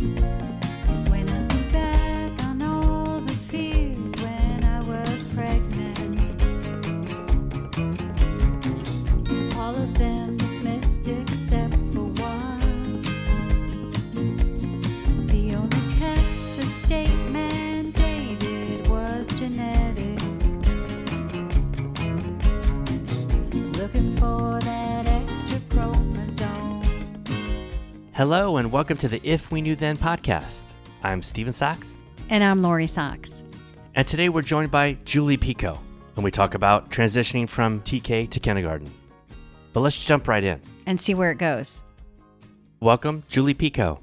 When Hello, and welcome to the If We Knew Then podcast. I'm Steven Sachs, And I'm Lori Sachs. and today we're joined by Julie Picot, and we talk about transitioning from TK to kindergarten. But let's jump right in. And see where it goes. Welcome, Julie Picot.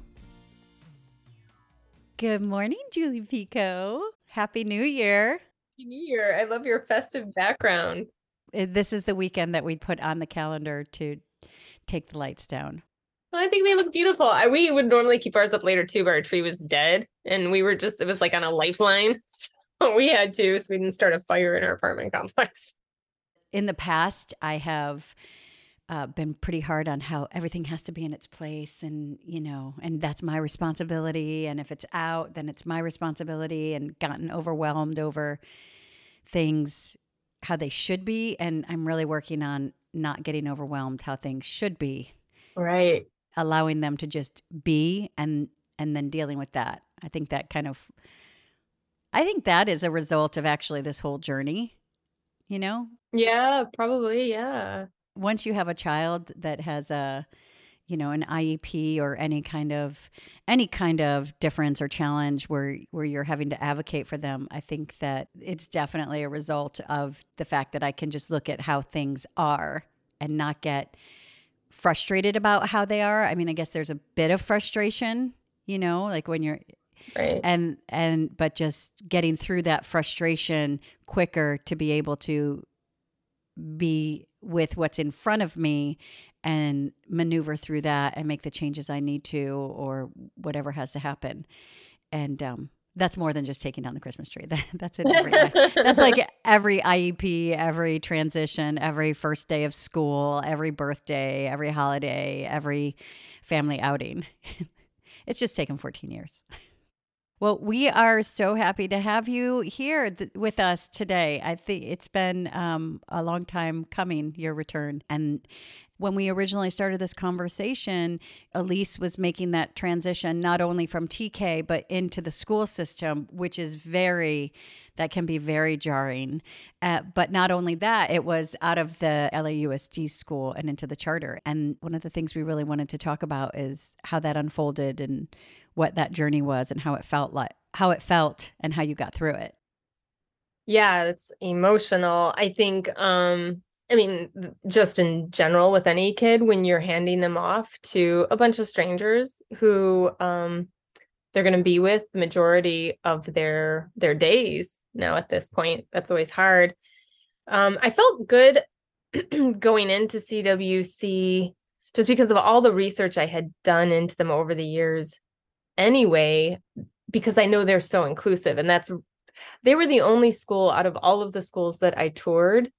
Good morning, Julie Picot. Happy New Year. Happy New Year. I love your festive background. This is the weekend that we put on the calendar to take the lights down. I think they look beautiful. I, we would normally keep ours up later too, but our tree was dead and we were just, it was like on a lifeline. So we had to, so we didn't start a fire in our apartment complex. In the past, I have uh, been pretty hard on how everything has to be in its place and, you know, and that's my responsibility. And if it's out, then it's my responsibility and gotten overwhelmed over things how they should be. And I'm really working on not getting overwhelmed how things should be Right. Allowing them to just be and and then dealing with that i think that kind of i think that is a result of actually this whole journey you know Yeah, probably. Yeah. once you have a child that has a you know an iep or any kind of any kind of difference or challenge where where you're having to advocate for them i think that it's definitely a result of the fact that i can just look at how things are and not get frustrated about how they are i mean i guess there's a bit of frustration you know like when you're Right. and and but just getting through that frustration quicker to be able to be with what's in front of me and maneuver through that and make the changes I need to or whatever has to happen. And um, that's more than just taking down the Christmas tree. That, that's it. Every, that's like every IEP, every transition, every first day of school, every birthday, every holiday, every family outing. it's just taken 14 years. Well, we are so happy to have you here th- with us today. I think it's been um, a long time coming, your return. And when we originally started this conversation, Elyse was making that transition not only from TK, but into the school system, which is very, that can be very jarring. Uh, but not only that, it was out of the LAUSD school and into the charter. And one of the things we really wanted to talk about is how that unfolded and what that journey was and how it felt like how it felt and how you got through it. yeah, it's emotional. I think, um, I mean, just in general with any kid, when you're handing them off to a bunch of strangers who um they're going to be with the majority of their their days now at this point, that's always hard. Um, I felt good going into CWC just because of all the research I had done into them over the years anyway, because I know they're so inclusive and that's they were the only school out of all of the schools that I toured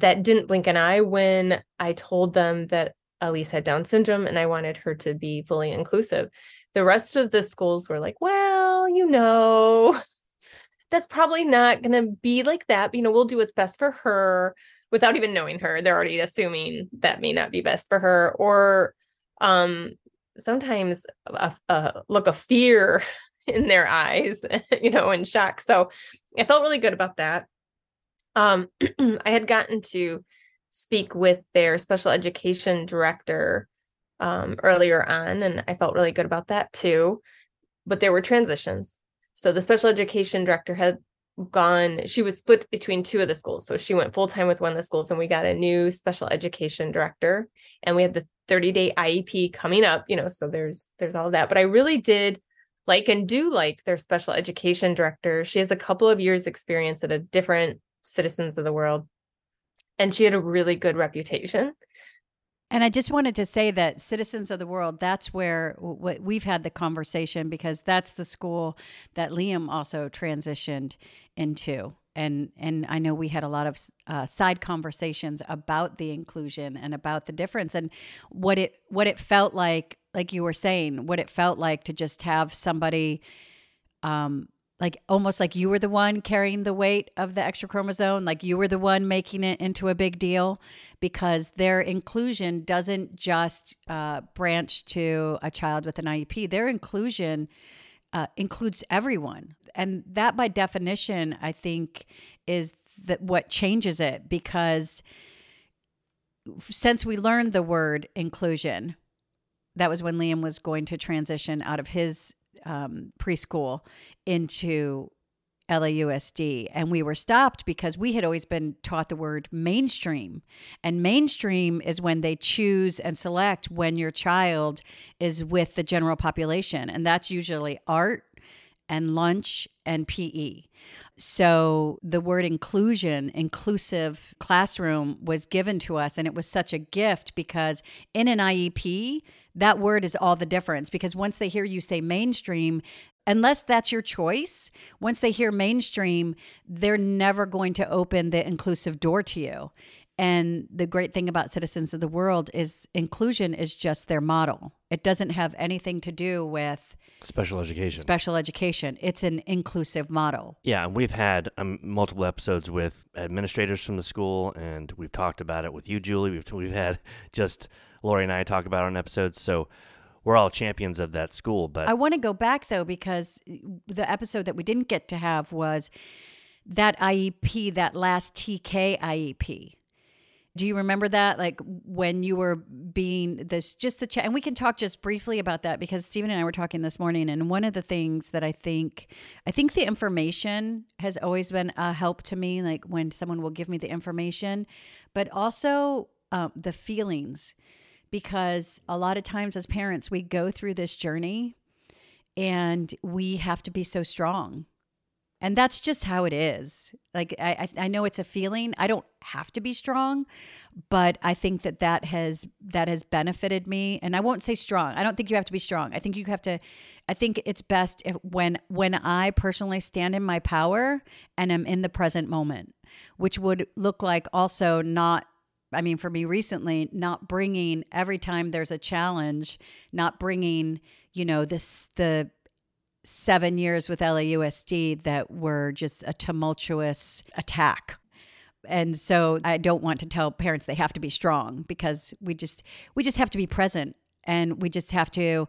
that didn't blink an eye when I told them that Elyse had Down syndrome and I wanted her to be fully inclusive. The rest of the schools were like, well, you know, that's probably not going to be like that. You know, we'll do what's best for her without even knowing her. They're already assuming that may not be best for her. Or um, sometimes a, a look of fear in their eyes, you know, in shock. So I felt really good about that. Um, I had gotten to speak with their special education director um, earlier on, and I felt really good about that too. But there were transitions. So the special education director had gone, she was split between two of the schools. So she went full time with one of the schools, and we got a new special education director, and we had the 30 day IEP coming up, you know, so there's there's all that. But I really did like and do like their special education director. She has a couple of years experience at a different citizens of the world and she had a really good reputation. And I just wanted to say that Citizens of the World, that's where w- we've had the conversation because that's the school that Liam also transitioned into. and and I know we had a lot of uh, side conversations about the inclusion and about the difference and what it what it felt like like you were saying what it felt like to just have somebody um like almost like you were the one carrying the weight of the extra chromosome like you were the one making it into a big deal because their inclusion doesn't just uh, branch to a child with an iep their inclusion uh, includes everyone. And that by definition i think is that what changes it because since we learned the word inclusion that was when liam was going to transition out of his um, preschool into LAUSD. And we were stopped because we had always been taught the word mainstream. And mainstream is when they choose and select when your child is with the general population. And that's usually art and lunch and PE. So the word inclusion, inclusive classroom was given to us. And it was such a gift because in an IEP, that word is all the difference because once they hear you say mainstream, unless that's your choice, once they hear mainstream, they're never going to open the inclusive door to you. And the great thing about Citizens of the World is inclusion is just their model. It doesn't have anything to do with Special education. special education. It's an inclusive model. Yeah, and we've had um, multiple episodes with administrators from the school, and we've talked about it with you, Julie. We've we've had just Lori and I talk about on episodes, so we're all champions of that school. But I want to go back though because the episode that we didn't get to have was that IEP, that last TK IEP. Do you remember that? Like when you were being this, just the chat, and we can talk just briefly about that because Steven and I were talking this morning. And one of the things that I think, I think the information has always been a help to me, like when someone will give me the information, but also um, the feelings, because a lot of times as parents, we go through this journey and we have to be so strong. And that's just how it is. Like I, I know it's a feeling. I don't have to be strong but i think that that has that has benefited me. And i won't say strong. I don't think you have to be strong. I think you have to i think it's best if when when i personally stand in my power and am in the present moment which would look like also not I mean, for me recently, not bringing every time there's a challenge, not bringing, you know, this, the seven years with LAUSD that were just a tumultuous attack. And so I don't want to tell parents they have to be strong because we just we just have to be present and we just have to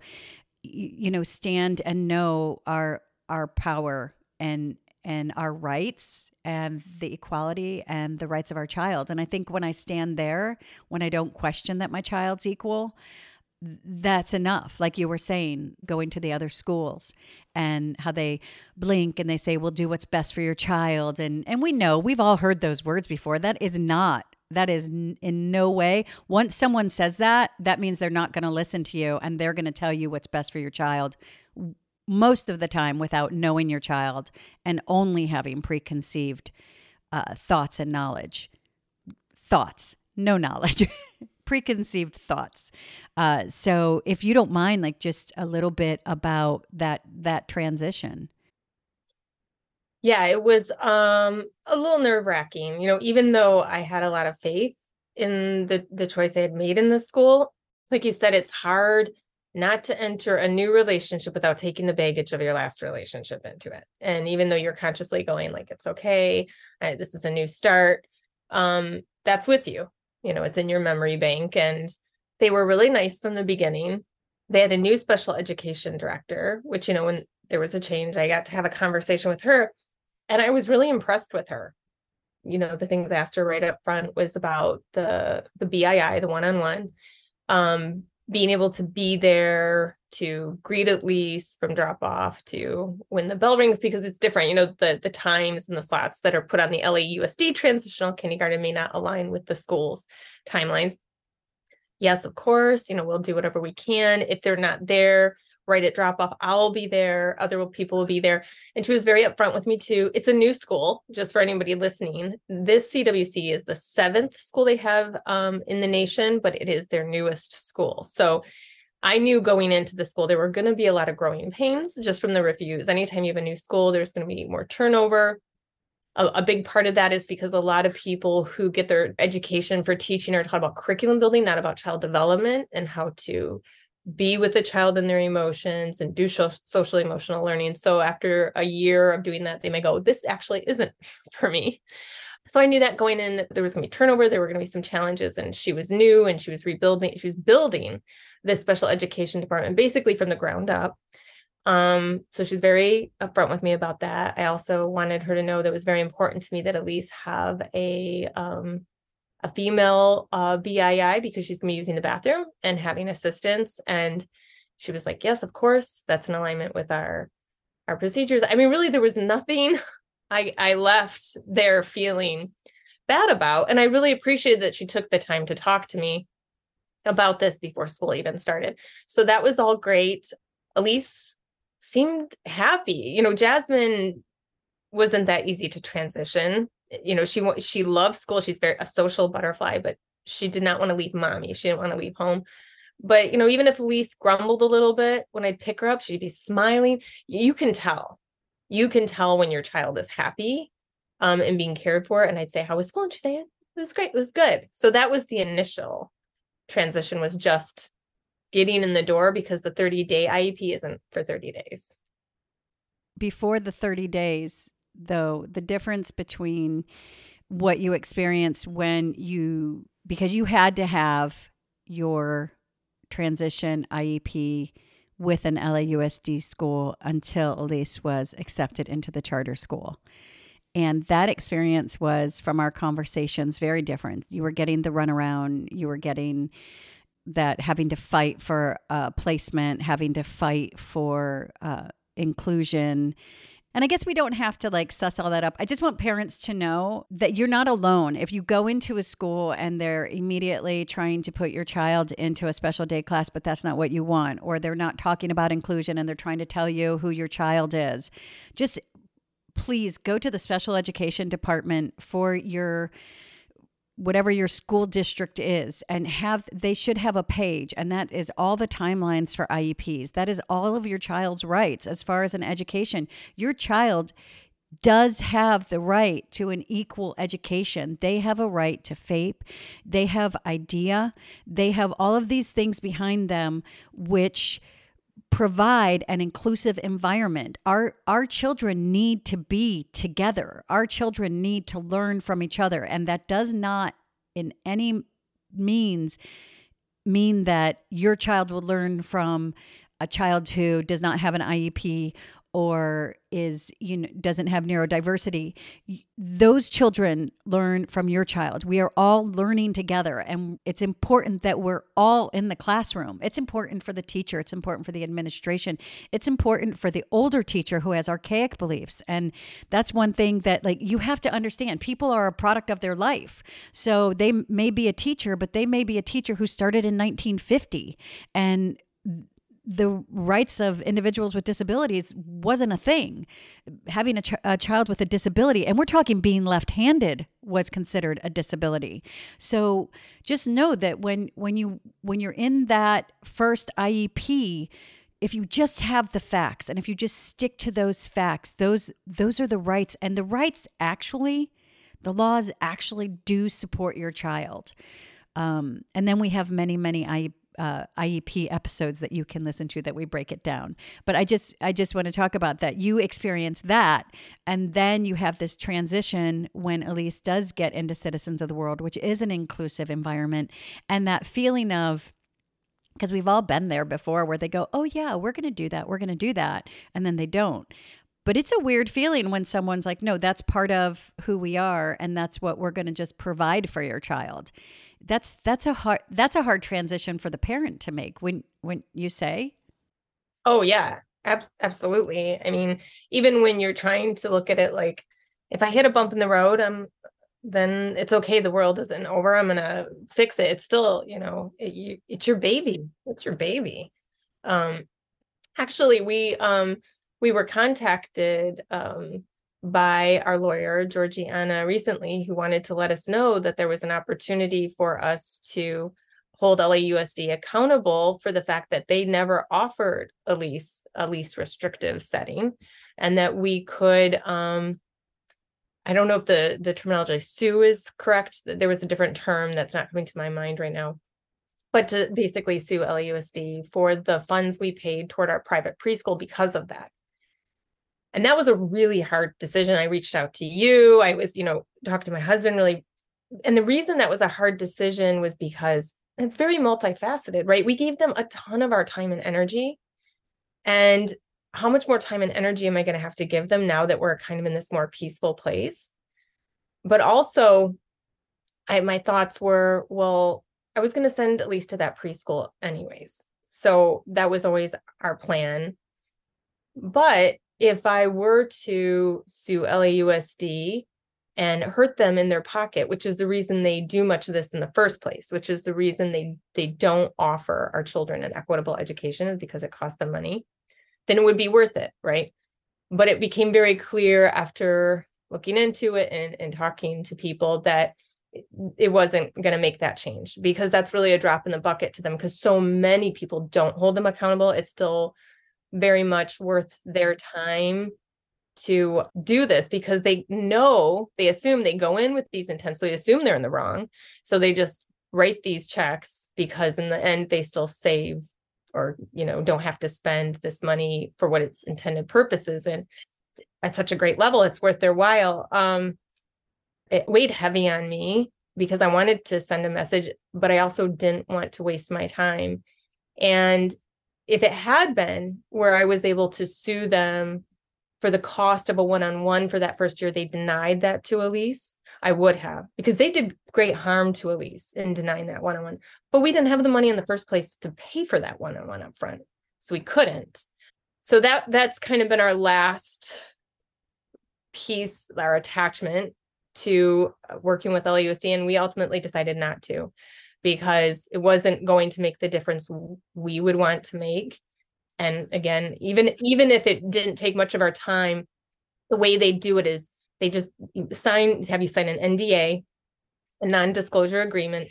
you know stand and know our our power and and our rights and the equality and the rights of our child. And I think when I stand there, when I don't question that my child's equal, that's enough. Like you were saying, going to the other schools and how they blink and they say, "We'll do what's best for your child." And and we know we've all heard those words before. That is not. That is in no way. Once someone says that, that means they're not going to listen to you and they're going to tell you what's best for your child most of the time without knowing your child and only having preconceived uh, thoughts and knowledge. Thoughts, no knowledge. preconceived thoughts. Uh, so if you don't mind, like just a little bit about that that transition. Yeah, it was um a little nerve wracking. You know, even though I had a lot of faith in the the choice I had made in the school, like you said, it's hard not to enter a new relationship without taking the baggage of your last relationship into it. And even though you're consciously going like it's okay, I, this is a new start, um, that's with you you know, it's in your memory bank. And they were really nice from the beginning. They had a new special education director, which, you know, when there was a change, I got to have a conversation with her. And I was really impressed with her. You know, the things I asked her right up front was about the the BII, the one-on-one, um, being able to be there to greet at least from drop off to when the bell rings because it's different you know the the times and the slots that are put on the LAUSD transitional kindergarten may not align with the school's timelines. Yes of course you know we'll do whatever we can. If they're not there right at drop off i'll be there other people will be there and she was very upfront with me too it's a new school just for anybody listening this cwc is the seventh school they have um, in the nation but it is their newest school so I knew going into the school there were going to be a lot of growing pains just from the reviews. Anytime you have a new school, there's going to be more turnover. a, a big part of that is because a lot of people who get their education for teaching are taught about curriculum building, not about child development and how to be with the child and their emotions and do social emotional learning. So after a year of doing that, they may go, this actually isn't for me. So I knew that going in that there was going to be turnover, there were going to be some challenges, and she was new and she was rebuilding, she was building this special education department basically from the ground up. Um, so she's very upfront with me about that. I also wanted her to know that it was very important to me that Elyse have a um, a female uh, BII because she's gonna be using the bathroom and having assistance. And she was like, "Yes, of course, that's in alignment with our our procedures." I mean, really, there was nothing I I left there feeling bad about, and I really appreciated that she took the time to talk to me about this before school even started. So that was all great. Elyse seemed happy. You know, Jasmine wasn't that easy to transition. You know, she she loves school. She's very a social butterfly, but she did not want to leave mommy. She didn't want to leave home. But you know, even if Elyse grumbled a little bit when I'd pick her up, she'd be smiling. You can tell. You can tell when your child is happy um and being cared for. And I'd say, How was school? And she'd say, It was great, it was good. So that was the initial transition was just getting in the door because the 30 day IEP isn't for 30 days. Before the 30 days, though, the difference between what you experienced when you, because you had to have your transition IEP with an LAUSD school until Elyse was accepted into the charter school. And that experience was from our conversations very different. You were getting the runaround, you were getting that having to fight for uh, placement, having to fight for uh, inclusion. And I guess we don't have to like suss all that up. I just want parents to know that you're not alone. If you go into a school and they're immediately trying to put your child into a special day class, but that's not what you want, or they're not talking about inclusion and they're trying to tell you who your child is, just please go to the special education department for your whatever your school district is and have they should have a page and that is all the timelines for IEPs that is all of your child's rights as far as an education your child does have the right to an equal education. They have a right to FAPE. They have IDEA. They have all of these things behind them, which provide an inclusive environment. Our our children need to be together. Our children need to learn from each other and that does not in any means mean that your child will learn from a child who does not have an IEP or is you know doesn't have neurodiversity those children learn from your child. We are all learning together and it's important that we're all in the classroom. It's important for the teacher it's important for the administration it's important for the older teacher who has archaic beliefs and that's one thing that like you have to understand people are a product of their life. So they may be a teacher but they may be a teacher who started in 1950 and the rights of individuals with disabilities wasn't a thing. Having a, ch- a, child with a disability, and we're talking being left-handed, was considered a disability. So just know that when when you when you're in that first IEP, if you just have the facts and if you just stick to those facts, those those are the rights, and the rights actually, the laws actually do support your child. Um, and then we have many many IEP uh, IEP episodes that you can listen to that we break it down. But I just I just want to talk about that. You experience that, and then you have this transition when Elyse does get into Citizens of the World, which is an inclusive environment, and that feeling of because we've all been there before where they go, oh yeah, we're going to do that, we're going to do that, and then they don't. But it's a weird feeling when someone's like, no, that's part of who we are, and that's what we're going to just provide for your child that's that's a hard that's a hard transition for the parent to make when when you say? Oh yeah ab- absolutely. I mean even when you're trying to look at it like if i hit a bump in the road i'm then it's okay the world isn't over i'm gonna fix it. It's still you know it, you, it's your baby it's your baby. Um actually we um we were contacted um by our lawyer, Georgiana, recently, who wanted to let us know that there was an opportunity for us to hold LAUSD accountable for the fact that they never offered a lease, a least restrictive setting, and that we could um, I don't know if the the terminology sue is correct. There was a different term that's not coming to my mind right now. But to basically sue LAUSD for the funds we paid toward our private preschool because of that. And that was a really hard decision. I reached out to you. I was, you know, talked to my husband really. And the reason that was a hard decision was because it's very multifaceted, right? We gave them a ton of our time and energy. And how much more time and energy am I going to have to give them now that we're kind of in this more peaceful place? But also, I my thoughts were, well, I was going to send Elyse to that preschool anyways. So that was always our plan. But if I were to sue LAUSD and hurt them in their pocket, which is the reason they do much of this in the first place, which is the reason they they don't offer our children an equitable education is because it costs them money then it would be worth it, right? But it became very clear after looking into it and, and talking to people that it wasn't going to make that change because that's really a drop in the bucket to them because so many people don't hold them accountable. It's still very much worth their time to do this because they know they assume they go in with these intents, so they assume they're in the wrong. So they just write these checks because in the end they still save or you know don't have to spend this money for what its intended purposes and at such a great level it's worth their while um it weighed heavy on me because i wanted to send a message but i also didn't want to waste my time and if it had been where i was able to sue them for the cost of a one-on-one for that first year they denied that to Elyse i would have because they did great harm to Elyse in denying that one-on-one. But we didn't have the money in the first place to pay for that one-on-one up front so we couldn't. So that that's kind of been our last piece our attachment to uh, working with lausd and we ultimately decided not to because it wasn't going to make the difference we would want to make. And again even even if it didn't take much of our time the way they do it is they just sign have you sign an nda a non-disclosure agreement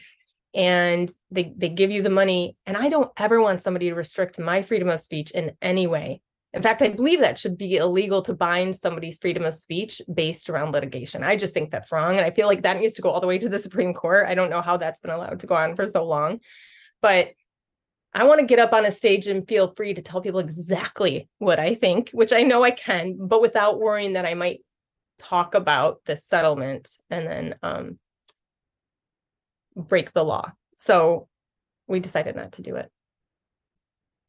and they they give you the money. And i don't ever want somebody to restrict my freedom of speech in any way in fact i believe that should be illegal to bind somebody's freedom of speech based around litigation i just think that's wrong and i feel like that needs to go all the way to the supreme court i don't know how that's been allowed to go on for so long but I want to get up on a stage and feel free to tell people exactly what I think, which I know I can, but without worrying that I might talk about the settlement and then um, break the law. So we decided not to do it.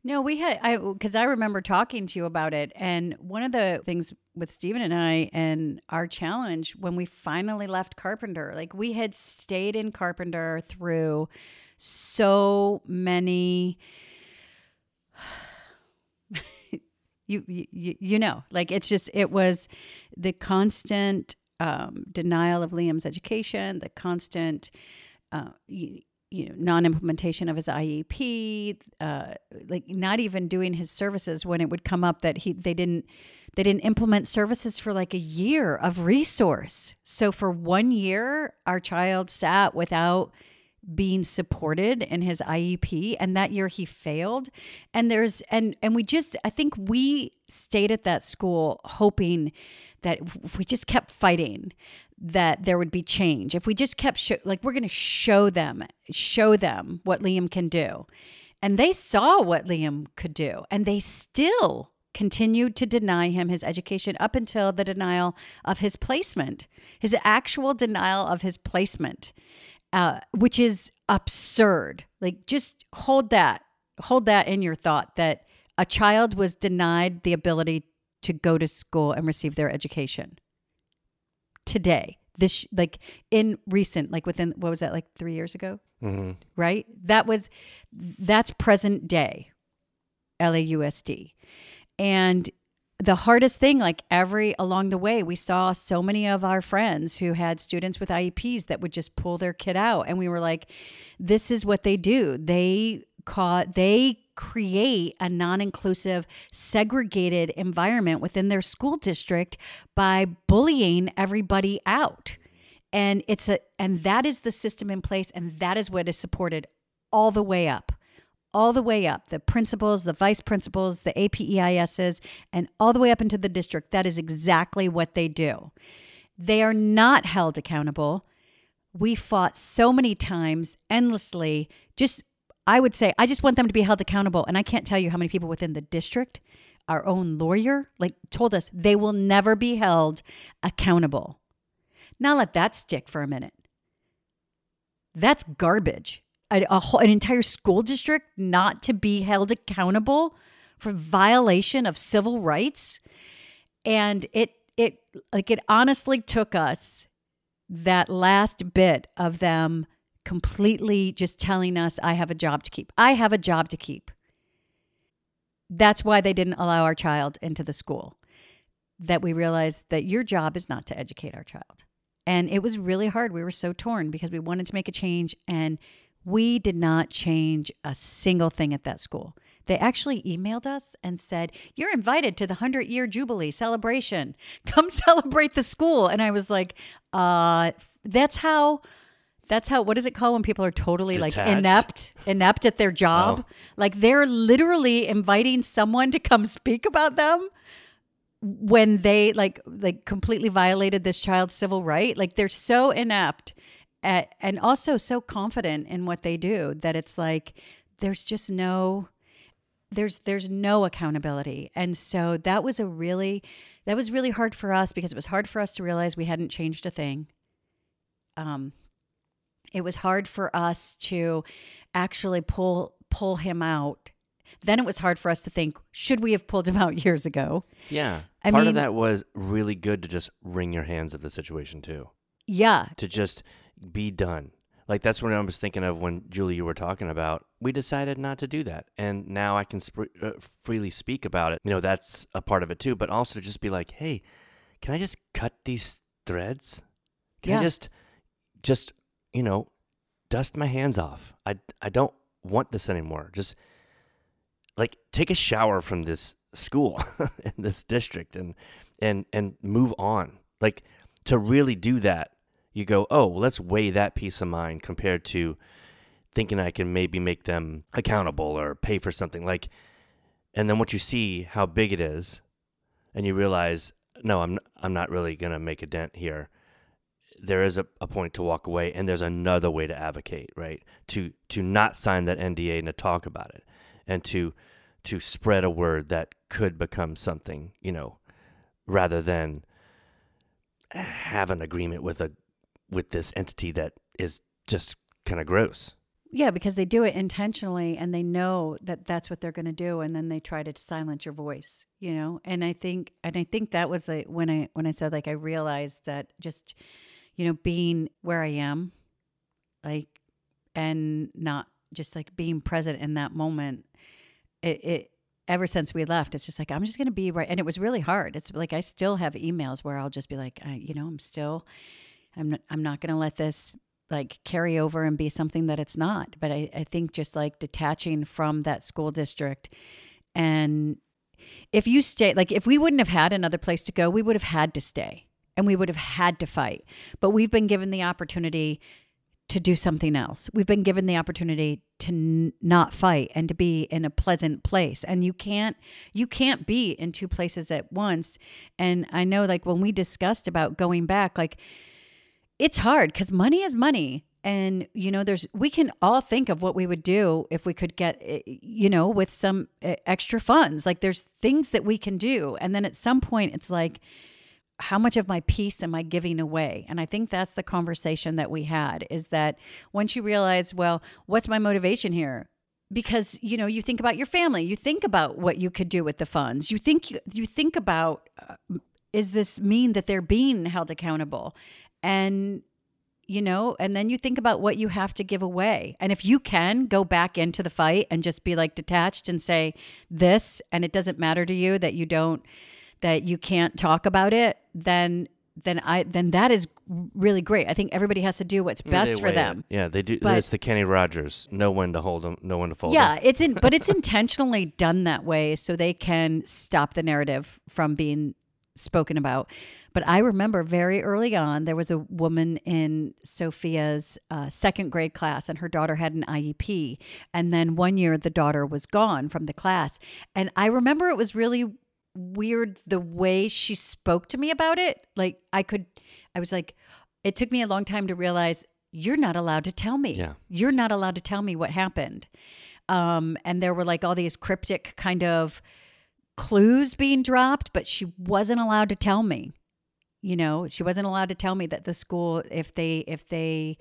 No, we had I because I remember talking to you about it, and one of the things with Steven and I and our challenge when we finally left Carpenter, like we had stayed in Carpenter through so many you, you you know like it's just it was the constant um, denial of liam's education the constant uh, you, know non-implementation of his iep uh, like not even doing his services when it would come up that he they didn't they didn't implement services for like a year of resource. So for one year our child sat without being supported in his IEP and that year he failed. And there's and and we just I think we stayed at that school hoping that if we just kept fighting that there would be change if we just kept like we're going to show them show them what Liam can do and they saw what Liam could do and they still continued to deny him his education up until the denial of his placement his actual denial of his placement uh, which is absurd. Like, just hold that, hold that in your thought that a child was denied the ability to go to school and receive their education today. This, like, in recent, like within, what was that, like three years ago? Mm-hmm. Right? That was, that's present day LAUSD. And the hardest thing like every along the way we saw so many of our friends who had students with IEPs that would just pull their kid out and we were like this is what they do they caught they create a non-inclusive segregated environment within their school district by bullying everybody out and it's a and that is the system in place and that is what is supported all the way up all the way up the principals, the vice principals, the APEISs, and all the way up into the district. That is exactly what they do. They are not held accountable. We fought so many times, endlessly. Just, I would say, I just want them to be held accountable. And I can't tell you how many people within the district, our own lawyer, like told us they will never be held accountable. Now let that stick for a minute. That's garbage. A, a whole, an entire school district not to be held accountable for violation of civil rights, and it it like it honestly took us that last bit of them completely just telling us I have a job to keep. I have a job to keep. That's why they didn't allow our child into the school. That we realized that your job is not to educate our child. And it was really hard. We were so torn because we wanted to make a change and we did not change a single thing at that school. They actually emailed us and said, You're invited to the 100 year Jubilee celebration. Come celebrate the school. And I was like, uh, That's how. That's how. What is it called when people are totally like Detached? inept, inept at their job? Oh. Like they're literally inviting someone to come speak about them when they like like completely violated this child's civil right like they're so inept at, and also so confident in what they do that it's like there's just no there's there's no accountability and so that was a really that was really hard for us because it was hard for us to realize we hadn't changed a thing um it was hard for us to actually pull pull him out then it was hard for us to think should we have pulled him out years ago Yeah. I Part mean- of that was really good to just wring your hands of the situation too. yeah To just be done. Like that's what I was thinking of when Julie you were talking about. We decided not to do that, and now I can sp- uh, freely speak about it. You know, that's a part of it too. But also to just be like, hey, can I just cut these threads? Can Yeah. I just, just you know, dust my hands off? I I don't want this anymore. Just like take a shower from this school in this district and and and move on like to really do that you go oh well, let's weigh that peace of mind compared to thinking i can maybe make them accountable or pay for something like and then once you see how big it is and you realize no i'm i'm not really to make a dent here there is a, a point to walk away and there's another way to advocate right to to not sign that nda and to talk about it and to to spread a word that could become something you know rather than have an agreement with a with this entity that is just kind of gross Yeah, because they do it intentionally and they know that that's what they're going to do and then they try to silence your voice, you know? And I think and I think that was a, when I when I said like I realized that just you know being where I am like and not just like being present in that moment it, it ever since we left it's just like i'm just going to be right and it was really hard. It's like i still have emails where i'll just be like I, you know i'm still i'm not, i'm not going to let this like carry over and be something that it's not. But I, I think just like detaching from that school district and if you stay like if we wouldn't have had another place to go we would have had to stay and we would have had to fight but we've been given the opportunity to do something else. We've been given the opportunity to n- not fight and to be in a pleasant place. And you can't you can't be in two places at once. And I know like when we discussed about going back like it's hard cuz money is money. And you know there's we can all think of what we would do if we could get eh, you know with some eh, extra funds. Like there's things that we can do. And then at some point it's like how much of my peace am I giving away? And I think that's the conversation that we had is that once you realize, well, what's my motivation here? Because you know, you think about your family, you think about what you could do with the funds. You think you, think about uh, is this mean that they're being held accountable? And you know, and then you think about what you have to give away. And if you can go back into the fight and just be like detached and say this and it doesn't matter to you that you don't that you can't talk about it, then then I then that is really great. I think everybody has to do what's best they for weigh it. them. Yeah, they do. But- it's the Kenny Rogers. Know when to hold them, know when to fold Yeah, them. it's in but it's intentionally done that way so they can stop the narrative from being spoken about. But I remember very early on there was a woman in Sophia's uh, second grade class, and her daughter had an IEP. And then one year the daughter was gone from the class, and I remember it was really weird the way she spoke to me about it. Like I could. I was like, it took me a long time to realize you're not allowed to tell me. Yeah. You're not allowed to tell me what happened. Um, and there were like all these cryptic kind of clues being dropped, but she wasn't allowed to tell me. You know, she wasn't allowed to tell me that the school, if they if they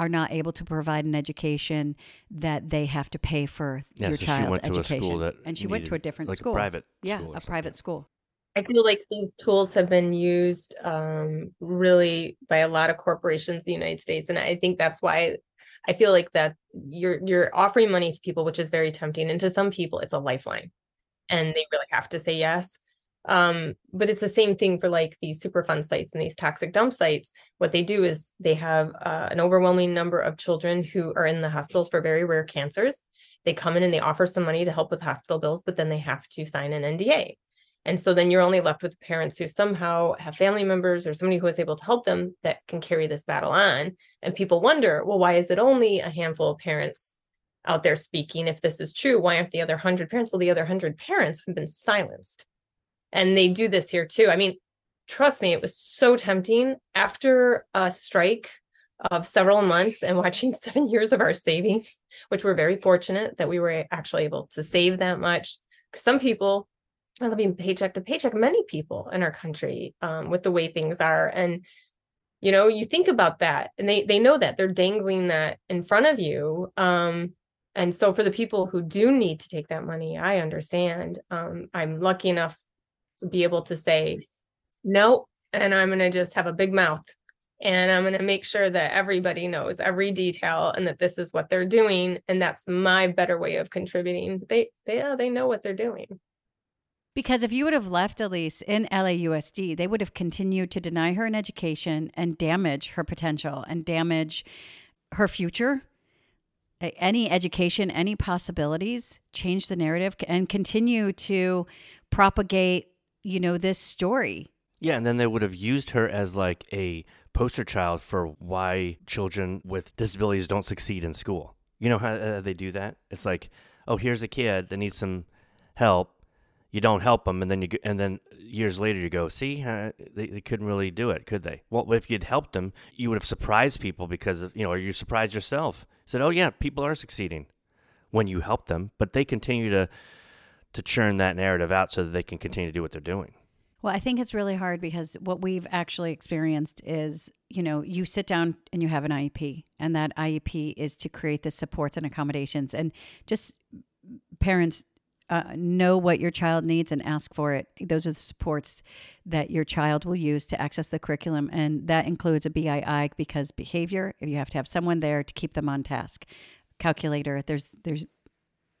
are not able to provide an education, that they have to pay for Yeah, your so she child's went to a education. school that and she went to a needed- different like a school, private yeah, school or a something. private school. I feel like these tools have been used um, really by a lot of corporations in the United States, and I think that's why I feel like that you're you're offering money to people, which is very tempting, and to some people it's a lifeline, and they really have to say yes. Um, but it's the same thing for like these Superfund sites and these toxic dump sites. What they do is they have uh, an overwhelming number of children who are in the hospitals for very rare cancers. They come in and they offer some money to help with hospital bills, but then they have to sign an NDA. And so then you're only left with parents who somehow have family members or somebody who is able to help them that can carry this battle on. And people wonder, well, why is it only a handful of parents out there speaking? If this is true, why aren't the other hundred parents? Well, the other hundred parents have been silenced. And they do this here too. I mean, trust me, it was so tempting after a strike of several months and watching seven years of our savings, which we're very fortunate that we were actually able to save that much. Some people are living paycheck to paycheck, many people in our country um, with the way things are. And you know, you think about that and they they know that they're dangling that in front of you. Um, and so for the people who do need to take that money, I understand. Um, I'm lucky enough to be able to say no, and I'm gonna just have a big mouth and I'm going to make sure that everybody knows every detail and that this is what they're doing and that's my better way of contributing. They they yeah, they know what they're doing. Because if you would have left Elyse in LAUSD, they would have continued to deny her an education and damage her potential and damage her future. Any education, any possibilities, change the narrative and continue to propagate, you know, this story. Yeah, and then they would have used her as like a poster child for why children with disabilities don't succeed in school. You know how uh, they do that? It's like, oh, here's a kid that needs some help. You don't help them, and then you and then years later you go, see, uh, they, they couldn't really do it, could they? Well, if you'd helped them, you would have surprised people because of, you know, or you surprised yourself. Said, oh yeah, people are succeeding when you help them, but they continue to to churn that narrative out so that they can continue to do what they're doing. Well, I think it's really hard because what we've actually experienced is, you know, you sit down and you have an IEP, and that IEP is to create the supports and accommodations. And just parents uh, know what your child needs and ask for it. Those are the supports that your child will use to access the curriculum. And that includes a BII because behavior, you have to have someone there to keep them on task. Calculator, there's, there's,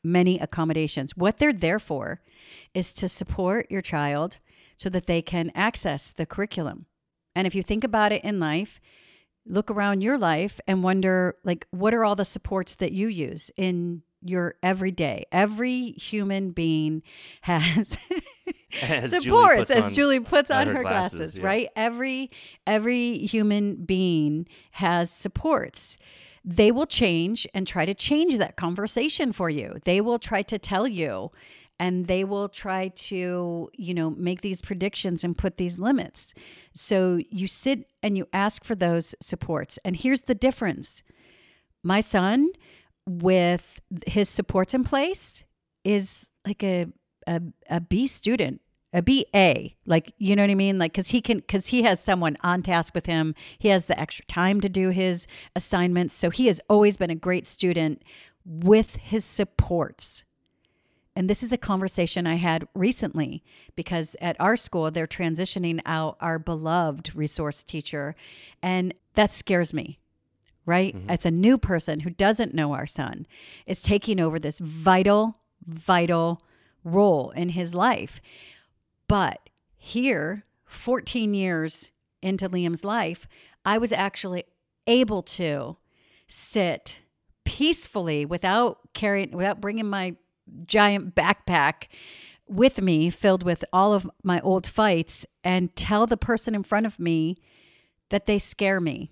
many accommodations. What they're there for is to support your child so that they can access the curriculum. And if you think about it in life, look around your life and wonder like what are all the supports that you use in your everyday. Every human being has As supports puts as on- Julie puts on on her her glasses, glasses, yeah. right? Every every human being has supports. They will change and try to change that conversation for you. They will try to tell you and they will try to, you know, make these predictions and put these limits. So you sit and you ask for those supports. And here's the difference. My son with his supports in place is like a a, a B student, Uh, a BA. Like, you know what I mean? Like, cause he can, cause he has someone on task with him. He has the extra time to do his assignments. So he has always been a great student with his supports. And this is a conversation I had recently because at our school, they're transitioning out our beloved resource teacher. And that scares me, right? Mm-hmm. It's a new person who doesn't know our son, is taking over this vital, vital role in his life. But here, 14 years into Liam's life, I was actually able to sit peacefully without carrying, without bringing my giant backpack with me filled with all of my old fights and tell the person in front of me that they scare me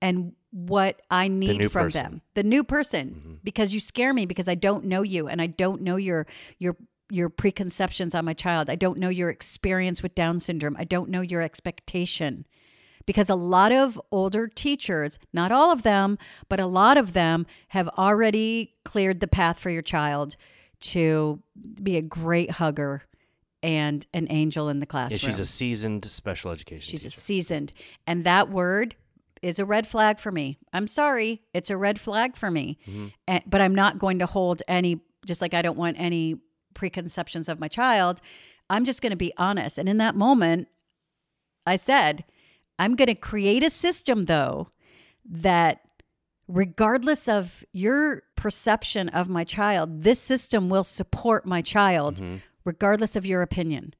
and what I need new from person. them. The new person mm-hmm. because you scare me because I don't know you and I don't know your your your preconceptions on my child. I don't know your experience with Down syndrome. I don't know your expectation. Because a lot of older teachers, not all of them, but a lot of them have already cleared the path for your child to be a great hugger and an angel in the Yeah, classroom. she's a seasoned special education She's a seasoned. And that word is a red flag for me. I'm sorry. It's a red flag for me. Mhm. And, but I'm not going to hold any, just like I don't want any preconceptions of my child. I'm just going to be honest. And in that moment, I said, I'm going to create a system, though, that regardless of your perception of my child, this system will support my child, Mhm. regardless of your opinion.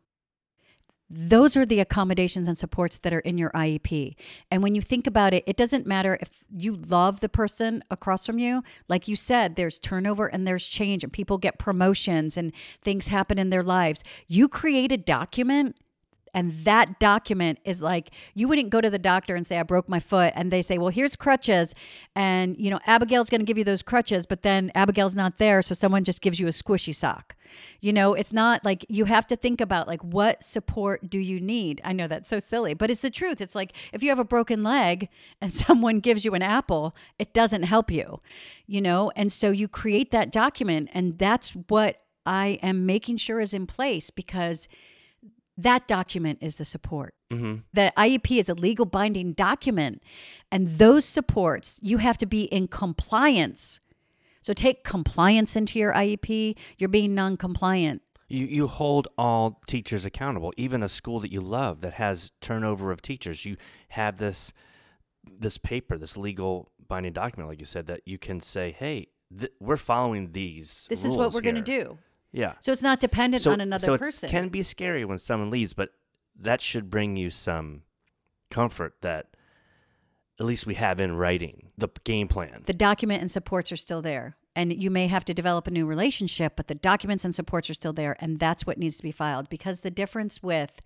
Those are the accommodations and supports that are in your IEP. And when you think about it, it doesn't matter if you love the person across from you. Like you said, there's turnover and there's change, and people get promotions and things happen in their lives. You create a document and that document is like you wouldn't go to the doctor and say I broke my foot and they say, "Well, here's crutches." And you know, Abigail's going to give you those crutches, but then Abigail's not there, so someone just gives you a squishy sock. You know, it's not like you have to think about like what support do you need? I know that's so silly, but it's the truth. It's like if you have a broken leg and someone gives you an apple, it doesn't help you. You know, and so you create that document and that's what I am making sure is in place because that document is the support. Mhm. The IEP is a legal binding document, and those supports you have to be in compliance. So take compliance into your IEP. You're being non-compliant. You you hold all teachers accountable, even a school that you love that has turnover of teachers. You have this this paper, this legal binding document, like you said, that you can say, "Hey, th- we're following these. This is what we're going to do. Yeah. So it's not dependent so, on another so person. it can be scary when someone leaves, but that should bring you some comfort that at least we have in writing the game plan. the document and supports are still there. And you may have to develop a new relationship, but the documents and supports are still there. And that's what needs to be filed because the difference with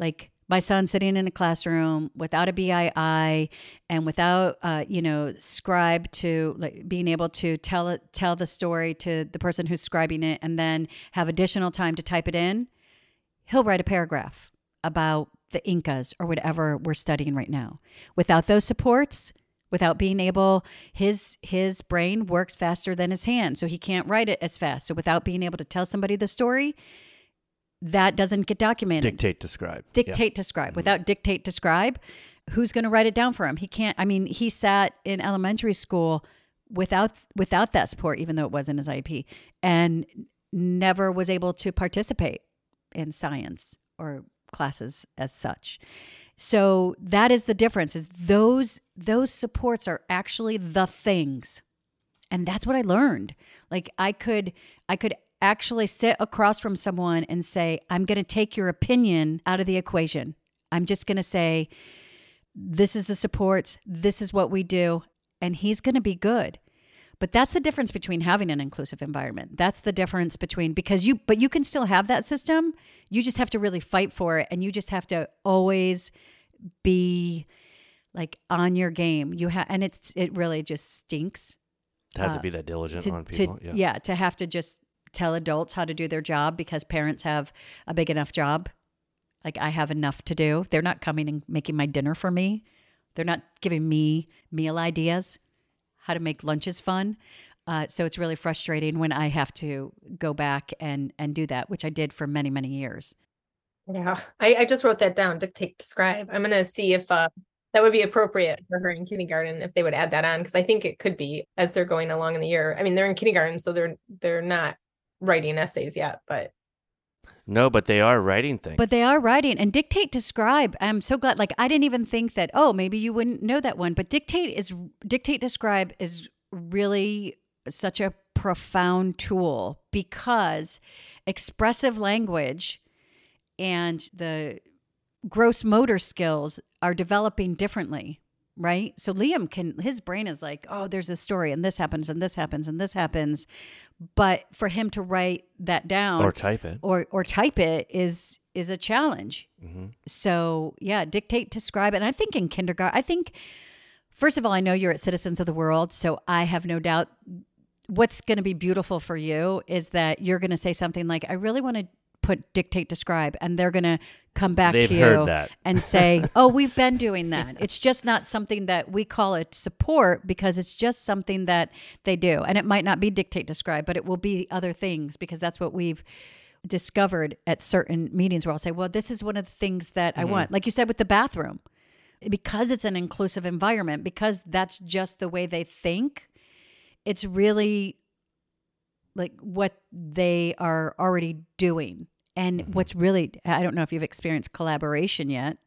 like my son sitting in a classroom without a BII and without, uh, you know, scribe to like being able to tell it, tell the story to the person who's scribing it and then have additional time to type it in, he'll write a paragraph about the Incas or whatever we're studying right now. Without those supports, without being able his his brain works faster than his hand so he can't write it as fast so without being able to tell somebody the story that doesn't get documented. Dictate, describe. Yeah. dictate to scribe mm-hmm. without dictate describe, who's going to write it down for him? He can't i mean he sat in elementary school without without that support even though it wasn't his ip and never was able to participate in science or classes as such. So that is the difference is those those supports are actually the things. And that's what i learned. Like i could i could actually sit across from someone and say i'm going to take your opinion out of the equation i'm just going to say this is the supports this is what we do and he's going to be good but that's the difference between having an inclusive environment that's the difference between because you but you can still have that system you just have to really fight for it and you just have to always be like on your game you have and it's it really just stinks To have uh, to be that diligent to, on to people. yeah. yeah. to have to just tell adults how to do their job because parents have a big enough job like i have enough to do they're not coming and making my dinner for me they're not giving me meal ideas how to make lunches fun uh, so it's really frustrating when i have to go back and and do that which i did for many many years Yeah, I, I just wrote that down. Dictate, describe. I'm gonna see if uh, that would be appropriate for her in kindergarten if they would add that on because I think it could be as they're going along in the year. I mean, they're in kindergarten, so they're they're not writing essays yet, but No, but they are writing things. But they are writing and dictate describe. I'm so glad. Like I didn't even think that. Oh, maybe you wouldn't know that one. But dictate is dictate describe is really such a profound tool because expressive language and the gross motor skills are developing differently right so liam can his brain is like oh there's a story and this happens and this happens and this happens but for him to write that down or type it. or or type it is is a challenge. hmm So yeah, dictate to scribe. And I think in kindergarten, I think first of all, I know you're at Citizens of the World, so I have no doubt what's going to be beautiful for you is that you're going to say something like, I really want to put dictate describe and they're going to come back They've to you and say oh we've been doing that. It's just not something that we call it support because it's just something that they do. And it might not be dictate describe but it will be other things because that's what we've discovered at certain meetings where I'll say well this is one of the things that I mm-hmm. want. Like you said with the bathroom because it's an inclusive environment because that's just the way they think it's really like what they are already doing. And mm-hmm. what's really, I don't know if you've experienced collaboration yet,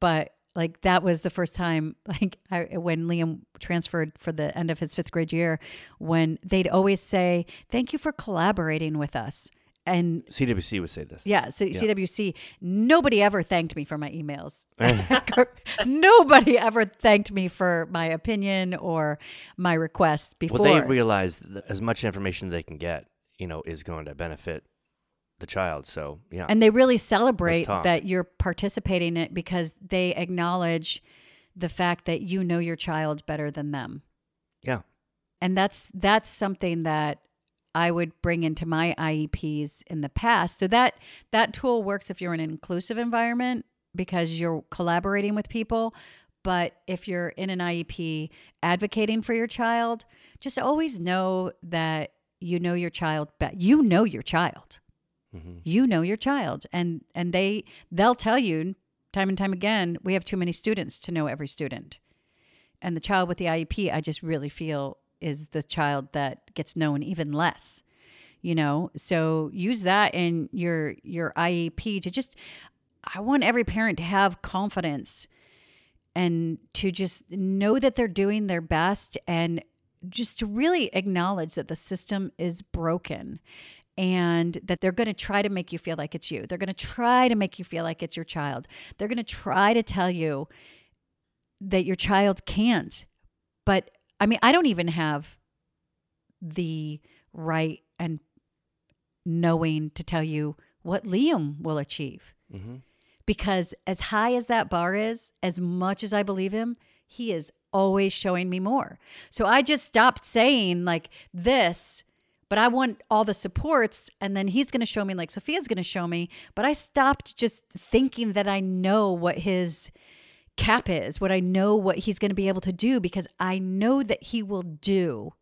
but like that was the first time, like I, when Liam transferred for the end of his fifth grade year, when they'd always say, Thank you for collaborating with us. And CWC would say this. yeah, C- CWC, nobody ever thanked me for my emails. nobody ever thanked me for my opinion or my requests before. Well, they realize that as much information they can get, you know, is going to benefit the child. So yeah, and they really celebrate that you're participating in it because they acknowledge the fact that you know your child better than them. Yeah, and that's that's something that i would bring into my ieps in the past. So that that tool works if you're in an inclusive environment because you're collaborating with people. But if you're in an iep advocating for your child just always know that you know your child be- you know your child hmm you know your child and and they they'll tell you time and time again we have too many students to know every student. And the child with the iep i just really feel is the child that gets known even less you know? So use that in your your iep to just i want every parent to have confidence and to just know that they're doing their best and just to really acknowledge that the system is broken and that they're going to try to make you feel like it's you. They're going to try to make you feel like it's your child. They're going to try to tell you that your child can't. But I mean, I don't even have the right and knowing to tell you what Liam will achieve hmm because as high as that bar is, as much as I believe him, he is always showing me more. So I just stopped saying like this, but I want all the supports and then he's going to show me like Sophia's going to show me, but I stopped just thinking that I know what his cap is, what I know what he's going to be able to do because I know that he will do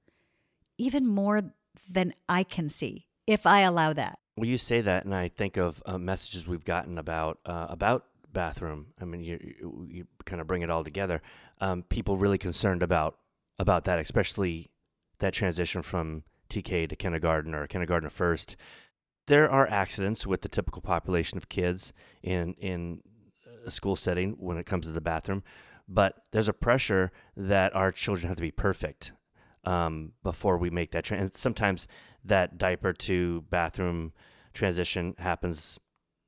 even more than I can see if I allow that. Well, you say that, and I think of uh, messages we've gotten about uh, about bathroom. I mean, you you, you kind of bring it all together. Um, people really concerned about about that, especially that transition from TK to kindergarten or kindergarten to first. There are accidents with the typical population of kids in in a school setting when it comes to the bathroom, but there's a pressure that our children have to be perfect um, before we make that. Tra- and sometimes that diaper to bathroom transition happens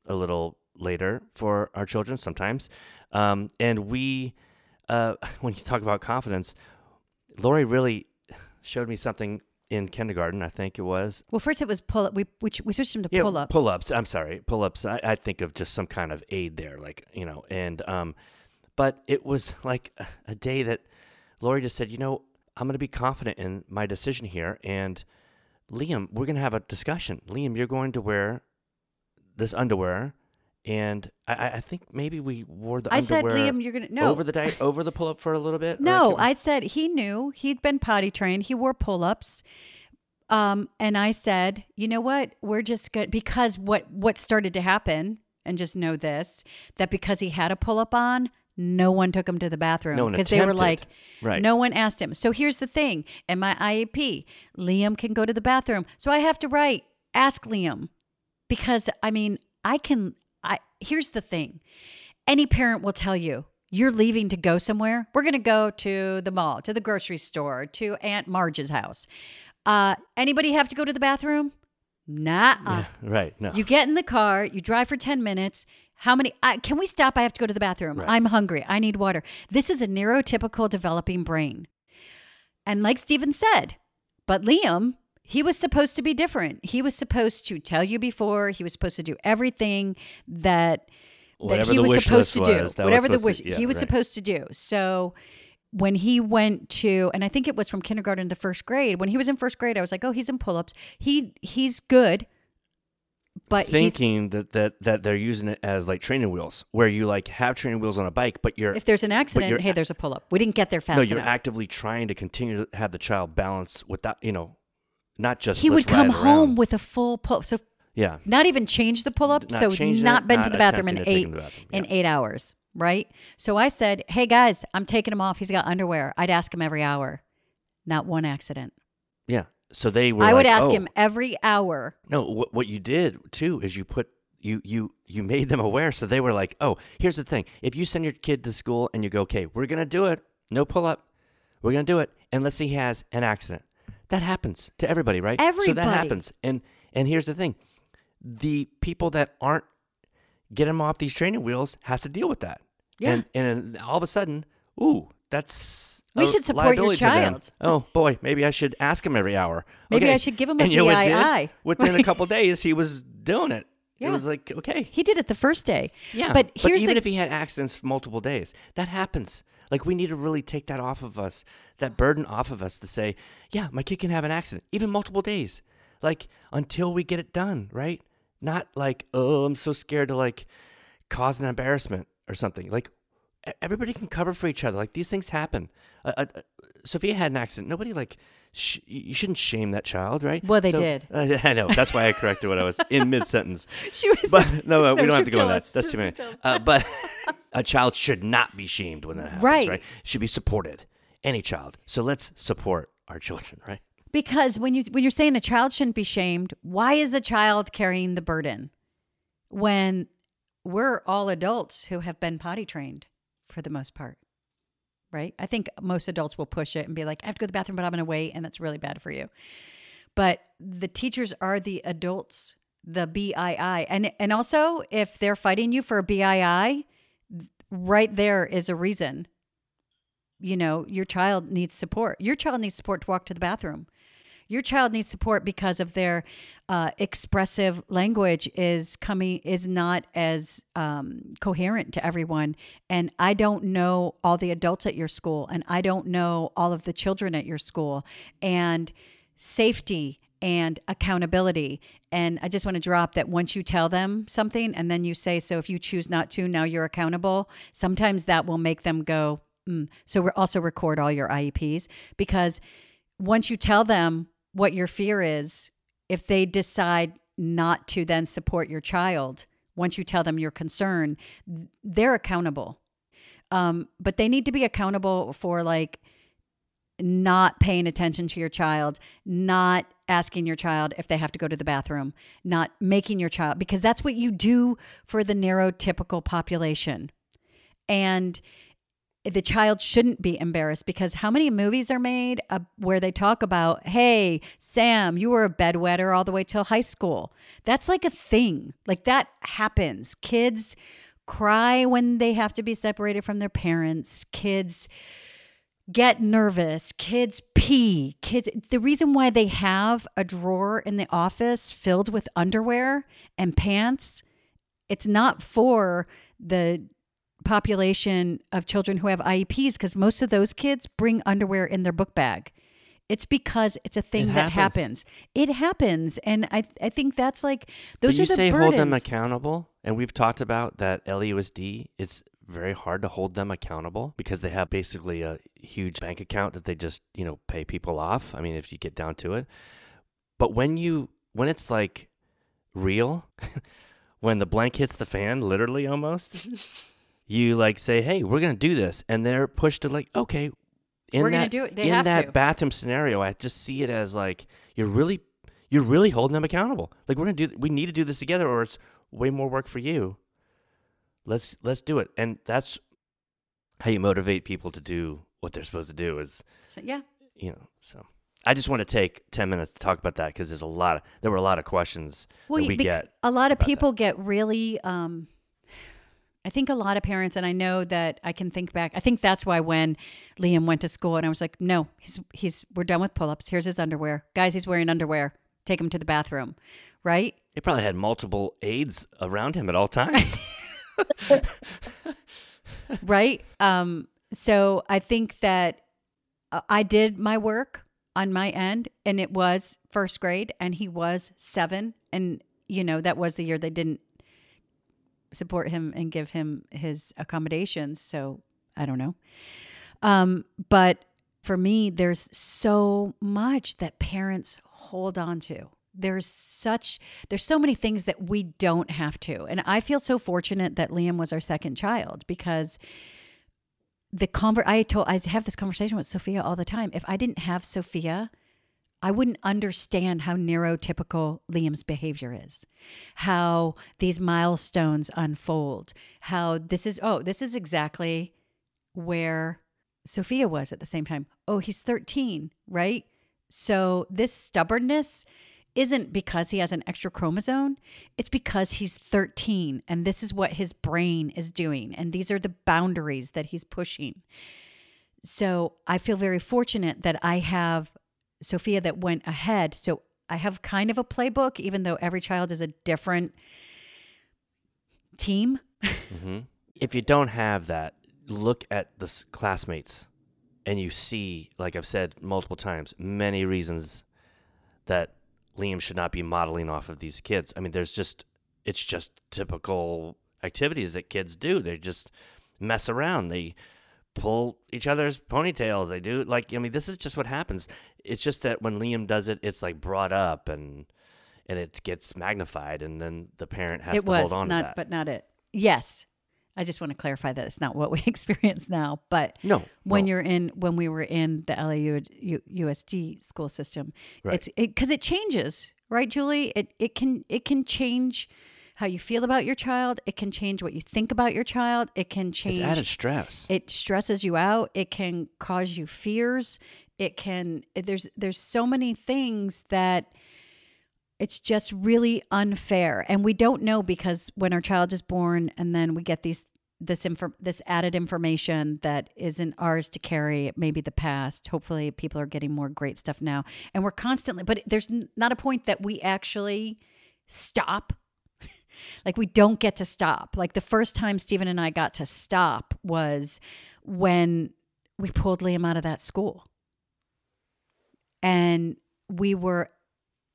a little later for our children sometimes. Um, and we, uh, when you talk about confidence, Lori really showed me something in kindergarten, I think it was. Well, first it was pull up. We we, we switched him to Yeah, pull ups. Pull ups. I'm sorry, pull ups. I, I think of just some kind of aid there, like you know. And um, but it was like a day that Lori just said, you know, I'm going to be confident in my decision here, and Liam, we're going to have a discussion. Liam, you're going to wear this underwear, and I- I, I think maybe we wore the I said, Liam, you're gonna no. over the di- over the pull up for a little bit. No, we- I said he knew he'd been potty trained. He wore pull ups. Um, and I said, you know what? We're just good because what what started to happen, and just know this, that because he had a pull up on, no one took him to the bathroom No because they were like, Right. no one asked him. So here's the thing: in my IEP, Liam can go to the bathroom, so I have to write ask Liam because I mean I can. I here's the thing: any parent will tell you you're leaving to go somewhere. We're going to go to the mall, to the grocery store, to Aunt Marge's house. Uh, anybody have to go to the bathroom? Nah. Yeah, right. No. You get in the car, you drive for 10 minutes. How many? I, can we stop? I have to go to the bathroom. Right. I'm hungry. I need water. This is a neurotypical developing brain. And like Steven said, but Liam, he was supposed to be different. He was supposed to tell you before, he was supposed to do everything that. That he was supposed to do, was, was whatever the wish to- yeah, he was right. supposed to do. So, when he went to and I think it was from kindergarten to first grade. When he was in first grade, I was like, "Oh, he's in pull-ups. He he's good." But Thinking that, that that they're using it as like training wheels, where you like have training wheels on a bike, but you're if there's an accident, hey, there's a pull-up. We didn't get there fast no, you're enough. actively trying to continue to have the child balance without you know, not just he would come home around. with a full pull. So yeah, not even change the pull-up. Not so not it, been not to the bathroom in attempting to take eight bathroom. in Yeah. eight hours, right? So I said, "Hey guys, I'm taking him off. He's got underwear." I'd ask him every hour. Not one accident. yeah. So they were. I would ask oh. him every hour. No, what what you did too is you put you you you made them aware, so they were like, oh, here's the thing: if you send your kid to school and you go, okay, we're gonna do it, no pull up, we're gonna do it, and let's say he has an accident. That happens to everybody, right? So that happens, and and here's the thing: the people that aren't get him off these training wheels has to deal with that. Yeah. And and all of a sudden, ooh, that's. We should support your child. Oh boy, maybe I should ask him every hour. Maybe Okay. I should give him a and you know? BII. Within a couple days, he was doing it. Yeah. It was like okay, He did it the first day. yeah. But here's even the if he had accidents for multiple days, that happens. Like we need to really take that off of us, that burden off of us to say, yeah, my kid can have an accident, even multiple days. Like until we get it done, right? Not like oh, I'm so scared to like cause an embarrassment or something. Like everybody can cover for each other. Like these things happen. Uh, uh, Sophia had an accident. Nobody like sh- you shouldn't shame that child, right? Well, they So- did. Uh, I know. That's why I corrected what I was in mid sentence. she was But no, no, we don't have to go on that. That's too many. Uh, but a child should not be shamed when that happens, Right. right? Should be supported. Any child. So let's support our children, right? because when you when you're saying a child shouldn't be shamed, why is the child carrying the burden when we're all adults who have been potty trained for the most part? Right? I think most adults will push it and be like, I have to go to the bathroom, but I'm going to wait, and that's really bad for you. But the teachers are the adults, the BII. And and also if they're fighting you for a BII, right there is a reason. You know, your child needs support. Your child needs support to walk to the bathroom. Your child needs support because of their uh, expressive language is coming is not as um, coherent to everyone. And I don't know all the adults at your school, and I don't know all of the children at your school, and safety and accountability. And I just want to drop that once you tell them something and then you say, so if you choose not to, now you're accountable, sometimes that will make them go, mm. so we also record all your IEPs because once you tell them what your fear is, if they decide not to then support your child, once you tell them your concern, they're accountable. Um, but they need to be accountable for like not paying attention to your child, not asking your child if they have to go to the bathroom, not making your child, because that's what you do for the neurotypical population. And the child shouldn't be embarrassed because how many movies are made uh, where they talk about, hey, Sam, you were a bedwetter all the way till high school? That's like a thing. Like that happens. Kids cry when they have to be separated from their parents. Kids get nervous. Kids pee. Kids, the reason why they have a drawer in the office filled with underwear and pants, it's not for the population of children who have IEPs because most of those kids bring underwear in their book bag. It's because it's a thing It that happens. happens. It happens, and I I think that's like those but you are the say burdens. hold them accountable, and we've talked about that LUSD. It's very hard to hold them accountable because they have basically a huge bank account that they just you know pay people off. I mean, if you get down to it, but when you when it's like real, when the blank hits the fan, literally almost, you like say, "Hey, we're gonna do this," and they're pushed to like, "Okay." In We're gonna that, do it. They in have that to. bathroom scenario, I just see it as like you're really you're really holding them accountable. Like we're gonna do, we need to do this together, or it's way more work for you. Let's let's do it, and that's how you motivate people to do what they're supposed to do. Is So, yeah, you know, so I just want to take ten minutes to talk about that because there's a lot of there were a lot of questions well, that we bec- get. a lot of about that. people get really um I think a lot of parents and I know that I can think back. I think that's why when Liam went to school and I was like, "No, he's he's we're done with pull-ups. Here's his underwear. Guys, he's wearing underwear. Take him to the bathroom." Right? They probably had multiple aides around him at all times. right? Um so I think that uh, I did my work on my end, and it was first grade, and he was seven, and you know that was the year they didn't support him and give him his accommodations. So I don't know, um, but for me, there's so much that parents hold on to. There's such there's so many things that we don't have to. And I feel so fortunate that Liam was our second child because the convert I told I have this conversation with Sophia all the time. If I didn't have Sophia, I wouldn't understand how neurotypical Liam's behavior is, how these milestones unfold, how this is, oh, this is exactly where Sophia was at the same time. Oh, he's 13, right? So this stubbornness isn't because he has an extra chromosome. It's because he's 13 and this is what his brain is doing. And these are the boundaries that he's pushing. So I feel very fortunate that I have Sophia that went ahead. So I have kind of a playbook, even though every child is a different team. hmm If you don't have that, look at the classmates and you see, like I've said multiple times, many reasons that Liam should not be modeling off of these kids. I mean, there's just, it's just typical activities that kids do. They just mess around. They pull each other's ponytails. They do, like, I mean, this is just what happens. It's just that when Liam does it, it's like brought up and, and it gets magnified, and then the parent has it to was hold on not, to that. but not it. Yes. I just want to clarify that it's not what we experience now, but no, when no. you're in when we were in the LAU U- USD school system, Right. it's because it, changes, right, Julie? It it can it can change how you feel about your child. It can change what you think about your child. It can change. it's added stress. it stresses you out. It can cause you fears. It can. There's there's so many things that it's just really unfair and we don't know because when our child is born and then we get these this info this added information that isn't ours to carry it may be the past hopefully people are getting more great stuff now and we're constantly but there's not a point that we actually stop like we don't get to stop like the first time steven and i got to stop was when we pulled liam out of that school and we were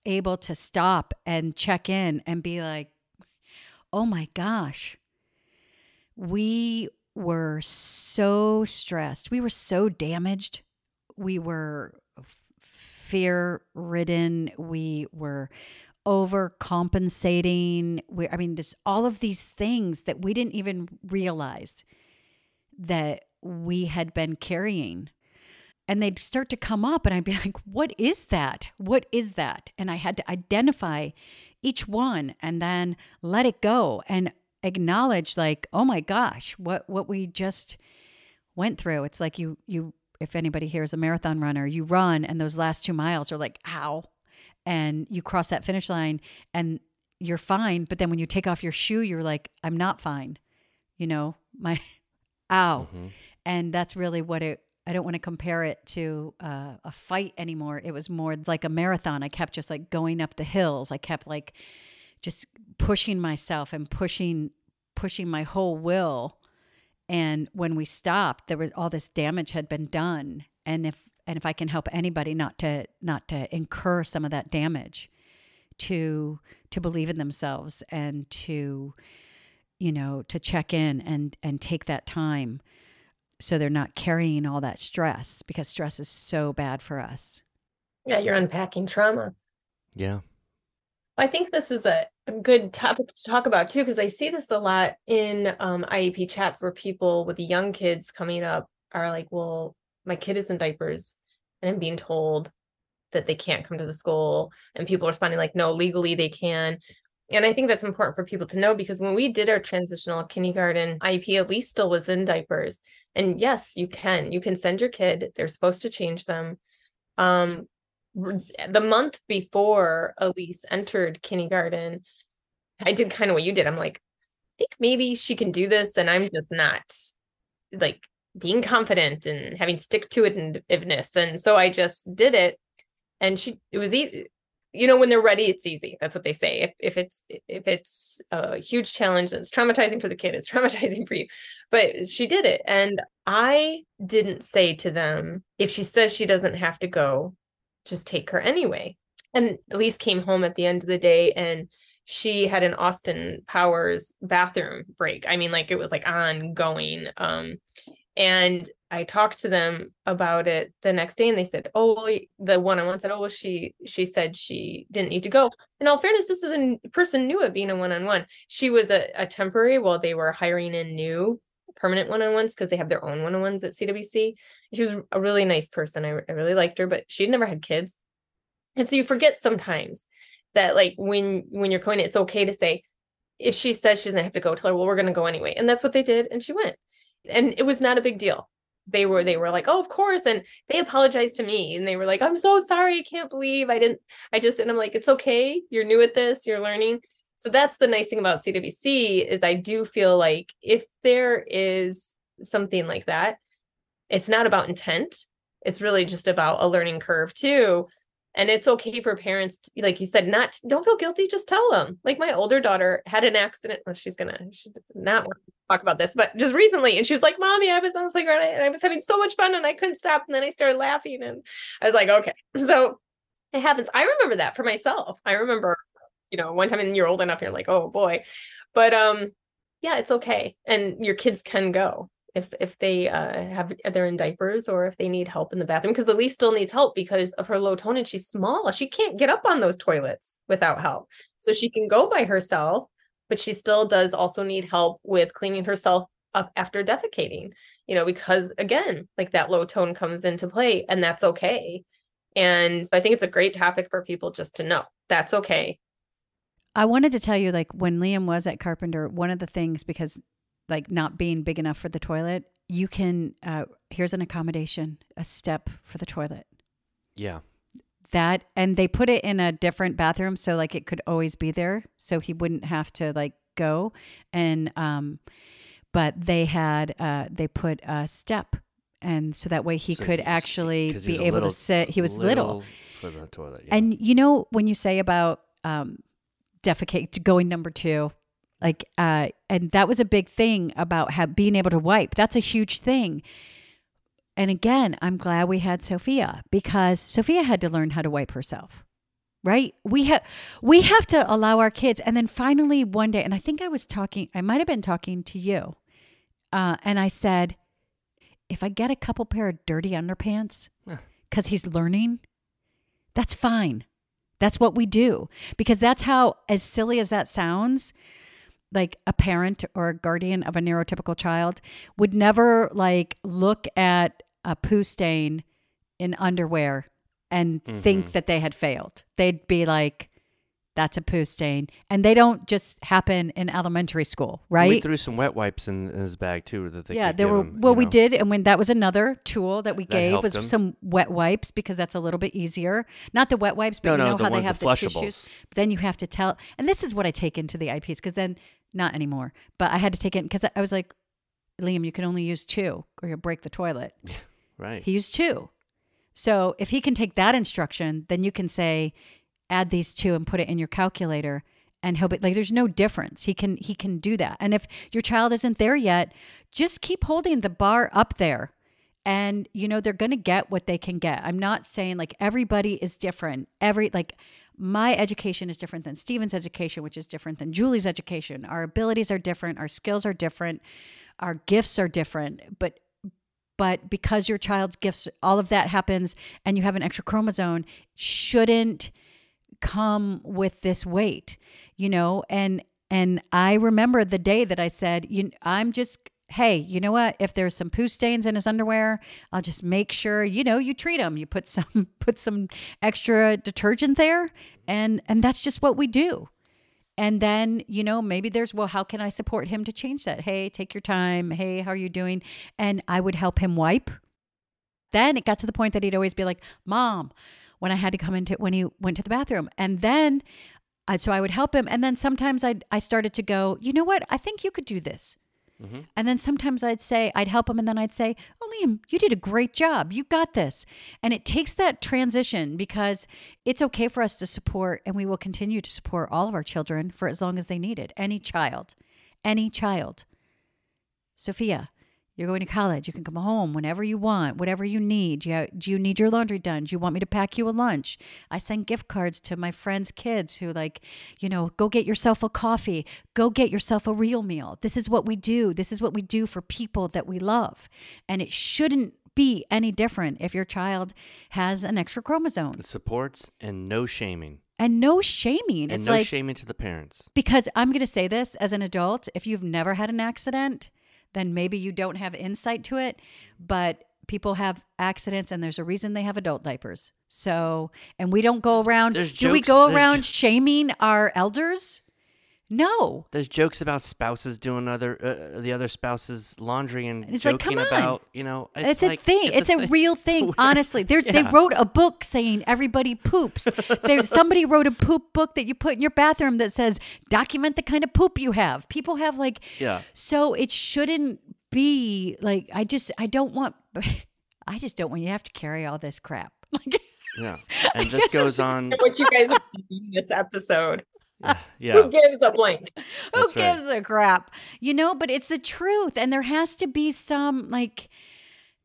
able to stop and check in and be like, oh my gosh, we were so stressed. We were so damaged. We were fear ridden. We were overcompensating. We, I mean, this all of these things that we didn't even realize that we had been carrying and they'd start to come up and I'd be like, "What is that? What is that?" And I had to identify each one and then let it go and acknowledge like, "Oh my gosh, what what we just went through." It's like you you if anybody here is a marathon runner, you run and those last 2 miles are like, "Ow." And you cross that finish line and you're fine, but then when you take off your shoe, you're like, "I'm not fine." You know, my ow. Mhm. And that's really what it I don't want to compare it to uh, a fight anymore. It was more like a marathon. I kept just like going up the hills. I kept like just pushing myself and pushing pushing my whole will. And when we stopped, there was all this damage had been done. And if and if I can help anybody not to not to incur some of that damage, to to believe in themselves and to you know to check in and and take that time so they're not carrying all that stress because stress is so bad for us. Yeah, you're unpacking trauma. Yeah. I think this is a, a good topic to talk about too, because I see this a lot in um, IEP chats where people with the young kids coming up are like, well, my kid is in diapers and I'm being told that they can't come to the school. And people are responding like, no, legally they can. And I think that's important for people to know because when we did our transitional kindergarten IEP, Elyse still was in diapers. And yes, you can. You can send your kid. They're supposed to change them. Um, the month before Elyse entered kindergarten, I did kind of what you did. I'm like, I think maybe she can do this, and I'm just not like being confident and having stick to itiveness. And so I just did it, and she it was easy. you know when they're ready it's easy. That's what they say. If, if it's if it's a huge challenge that's traumatizing for the kid it's traumatizing for you. But she did it. And i didn't say to them if she says she doesn't have to go just take her anyway. And elyse came home at the end of the day and she had an austin powers bathroom break. I mean like it was like ongoing. Um and I talked to them about it the next day and they said, oh, well, the one-on-one said, oh, well, she, she said she didn't need to go. In all fairness, this is a person new at being a one-on-one. She was a, a temporary while they were hiring in new permanent one-on-ones because they have their own one-on-ones at CWC. She was a really nice person. I, I really liked her, but she'd never had kids. And so you forget sometimes that like when, when you're going, it's okay to say, if she says she doesn't have to go, tell her, well, we're going to go anyway. And that's what they did. And she went and it was not a big deal. They were they were like oh of course and they apologized to me and they were like i'm so sorry i can't believe i didn't i just and i'm like it's okay you're new at this you're learning. So that's the nice thing about cwc is i do feel like if there is something like that it's not about intent it's really just about a learning curve too and it's okay for parents to, like you said not don't feel guilty just tell them. Like my older daughter had an accident well she's gonna she does not want to talk about this but just recently and she was like mommy i was on the playground and i was having so much fun and i couldn't stop and then i started laughing and i was like okay. So it happens. I remember that for myself. I remember you know one time and you're old enough you're like oh boy. But um yeah it's okay and your kids can go if if they uh, have they're in diapers or if they need help in the bathroom because Elyse still needs help because of her low tone and she's small. She can't get up on those toilets without help. So she can go by herself, but she still does also need help with cleaning herself up after defecating. You know, because again, like that low tone comes into play and that's okay. And so I think it's a great topic for people just to know. That's okay. I wanted to tell you, like, when Liam was at Carpenter, one of the things, because like not being big enough for the toilet, you can, uh, here's an accommodation, a step for the toilet. Yeah. That, and they put it in a different bathroom. So, like, it could always be there. So he wouldn't have to, like, go. And, um, but they had, uh, they put a step. And so that way he So could actually be able little- to sit. He was little. for the toilet. Yeah. And you know when you say about um, defecate going number two, like, uh, and that was a big thing about have, being able to wipe. That's a huge thing. And again, I'm glad we had Sophia because Sophia had to learn how to wipe herself. Right? We have we have to allow our kids. And then finally one day, and I think I was talking, I might have been talking to you, uh, and I said, if I get a couple pair of dirty underpants because he's learning, that's fine. That's what we do because that's how, as silly as that sounds, like a parent or a guardian of a neurotypical child would never like look at a poo stain in underwear and mm-hmm. think that they had failed. They'd be like, that's a poo stain. And they don't just happen in elementary school, right? We threw some wet wipes in, in his bag too that they yeah, there were. him, well, we know. did, and when that was another tool that we That gave was him. some wet wipes because that's a little bit easier. Not the wet wipes, but No, you no, know the how they have the the, tissues. But then you have to tell, and this is what I take into the IPs because then not anymore. But I had to take it because I was like, Liam, you can only use two, or you'll break the toilet. Right. He used two. So if he can take that instruction, then you can say, add these two and put it in your calculator and he'll be like there's no difference. He can he can do that. And if your child isn't there yet, just keep holding the bar up there. And you know, they're going to get what they can get. I'm not saying like everybody is different. Every like my education is different than Steven's education, which is different than Julie's education. Our abilities are different, our skills are different, our gifts are different, but but because your child's gifts all of that happens and you have an extra chromosome shouldn't come with this weight you know? And and i remember the day that i said you i'm just hey you know what if there's some poo stains in his underwear i'll just make sure you know you treat him you put some put some extra detergent there and and that's just what we do and then, you know, maybe there's, well, how can I support him to change that? Hey, take your time. Hey, how are you doing? And I would help him wipe. Then it got to the point that he'd always be like, Mom, when I had to come into when he went to the bathroom. And then, so I would help him. And then sometimes I I started to go, you know what? I think you could do this. Mhm. And then sometimes I'd say, I'd help him, and then I'd say, Oh, Liam, you did a great job. You got this. And it takes that transition because it's okay for us to support, and we will continue to support all of our children for as long as they need it. Any child, any child. Sophia, you're going to college. You can come home whenever you want, whatever you need. Do you, do you need your laundry done? Do you want me to pack you a lunch? I send gift cards to my friends' kids who, like, you know, go get yourself a coffee, go get yourself a real meal. This is what we do. This is what we do for people that we love. And it shouldn't be any different if your child has an extra chromosome. It supports and no shaming. And no shaming. And it's no like, shaming to the parents. because I'm going to say this as an adult if you've never had an accident, then maybe you don't have insight to it. But people have accidents and there's a reason they have adult diapers. So, and we don't go around, there's do we go around jo- shaming our elders? No. There's jokes about spouses doing other uh, the other spouse's laundry and, And it's like, joking come on. about you know It's, like, a thing. It's, a, thing. real thing. Honestly, there's they wrote a book saying everybody poops. There's somebody wrote a poop book that you put in your bathroom that says document the kind of poop you have. People have like Yeah. So it shouldn't be like I just I don't want I just don't want you to have to carry all this crap. Like yeah. And guess this goes on. what you guys are thinking this episode. Yeah. Who gives a blank? who right. gives a crap? You know, but it's the truth and there has to be some like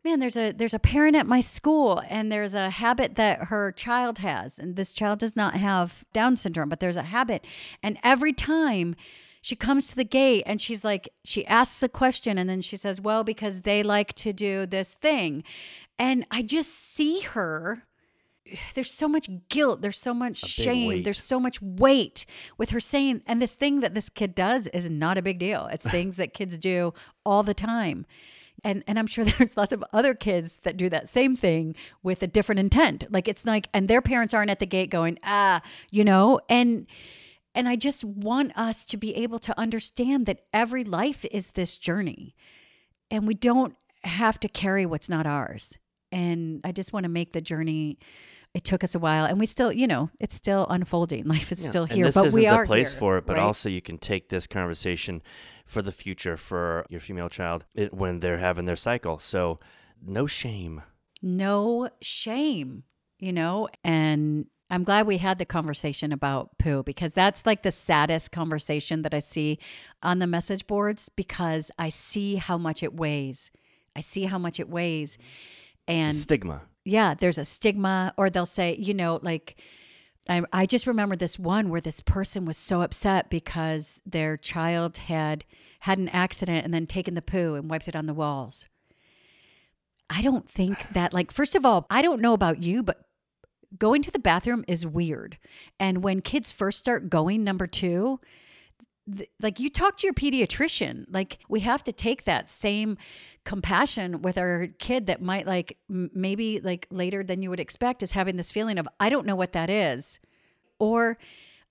man there's a there's a parent at my school and there's a habit that her child has and this child does not have down syndrome but there's a habit and every time she comes to the gate and she's like she asks a question and then she says well because they like to do this thing and i just see her there's so much guilt there's so much shame there's so much weight with her saying and this thing that this kid does is not a big deal. It's things that kids do all the time. And and i'm sure there's lots of other kids that do that same thing with a different intent. Like it's like and their parents aren't at the gate going ah you know? And and i just want us to be able to understand that every life is this journey. And we don't have to carry what's not ours and i just want to make the journey it took us a while and we still you know it's still unfolding life is Yeah. still And here this but isn't we the are place here, for it, but right? also you can take this conversation for the future for your female child it, when they're having their cycle. So no shame. no shame, you know? And I'm glad we had the conversation about poo because that's like the saddest conversation that I see on the message boards because I see how much it weighs. I see how much it weighs. And Stigma. yeah, there's a stigma, or they'll say, you know, like, I, I just remember this one where this person was so upset because their child had had an accident and then taken the poo and wiped it on the walls. I don't think that, like, first of all, I don't know about you, but going to the bathroom is weird. And when kids first start going, number two, th- like you talk to your pediatrician like we have to take that same compassion with our kid that might like m- maybe like later than you would expect is having this feeling of i don't know what that is. Or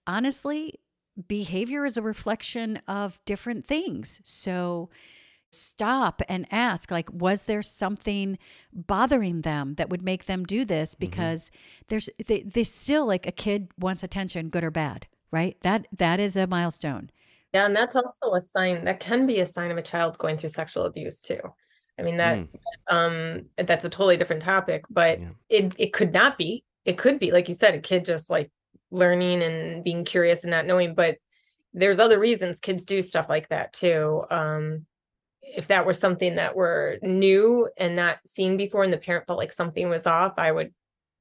honestly behavior is a reflection of different things. So stop and ask like was there something bothering them that would make them do this? Mm-hmm. Because there's they, they still like a kid wants attention good or bad right? That that is a milestone Yeah, and that's also a sign that can be a sign of a child going through sexual abuse too. I mean that Mm. um that's a totally different topic, but Yeah. it it could not be. It could be like you said, a kid just like learning and being curious and not knowing, but there's other reasons kids do stuff like that too. Um if that were something that were new and not seen before and the parent felt like something was off, I would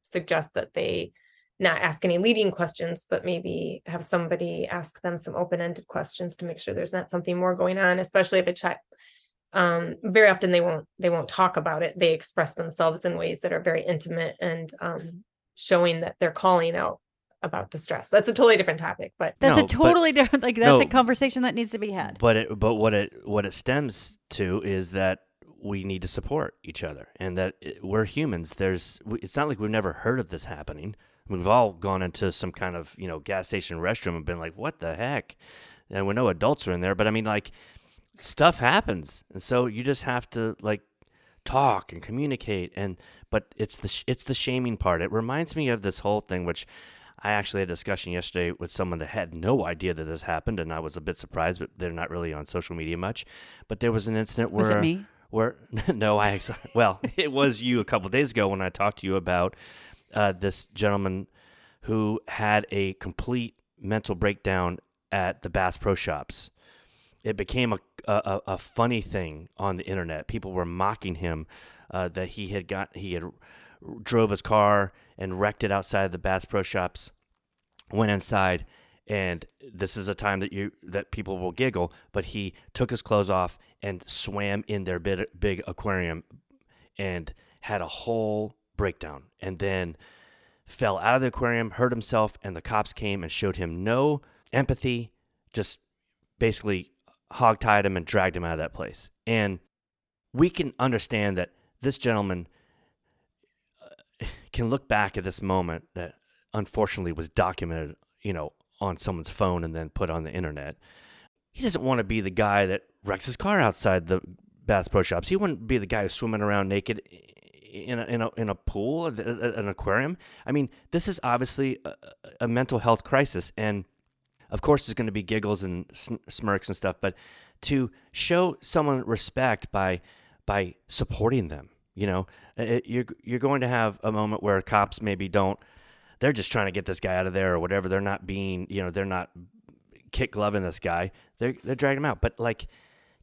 suggest that they not ask any leading questions, but maybe have somebody ask them some open-ended questions to make sure there's not something more going on, especially if a child um very often they won't they won't talk about it. They express themselves in ways that are very intimate and um showing that they're calling out about distress. That's a totally different topic, but That's No, a but- totally different. Like that's a conversation that needs to be had. But it, but what it what it stems to is that we need to support each other, and that it, we're humans. There's it's not like we've never heard of this happening. We've all gone into some kind of you know gas station restroom and been like, "What the heck?" And we know adults are in there, but I mean, like, stuff happens, and so you just have to like talk and communicate. And but it's the sh- it's the shaming part. It reminds me of this whole thing, which I actually had a discussion yesterday with someone that had no idea that this happened, and I was a bit surprised. But they're not really on social media much. But there was an incident where Was it me? where no, I well, it was you a couple days ago when I talked to you about uh, this gentleman who had a complete mental breakdown at the Bass Pro Shops. It became a a, a funny thing on the internet. People were mocking him uh, that he had got he had drove his car and wrecked it outside the Bass Pro Shops. Went inside, and this is a time that you that people will giggle. But he took his clothes off and swam in their big, big aquarium, and had a whole breakdown. And then fell out of the aquarium, hurt himself, and the cops came and showed him no empathy, just basically hogtied him and dragged him out of that place. And we can understand that this gentleman uh, can look back at this moment that unfortunately was documented, you know, on someone's phone and then put on the internet. He doesn't want to be the guy that wrecks his car outside the Bass Pro Shops. He wouldn't be the guy who's swimming around naked in a, in a, in a pool, an aquarium. I mean, this is obviously a, a mental health crisis. And of course, there's going to be giggles and smirks and stuff, but to show someone respect by by supporting them, you know, it, you're you're going to have a moment where cops maybe don't. They're just trying to get this guy out of there or whatever. They're not being, you know, they're not kick gloving this guy. They're they're dragging him out. But like,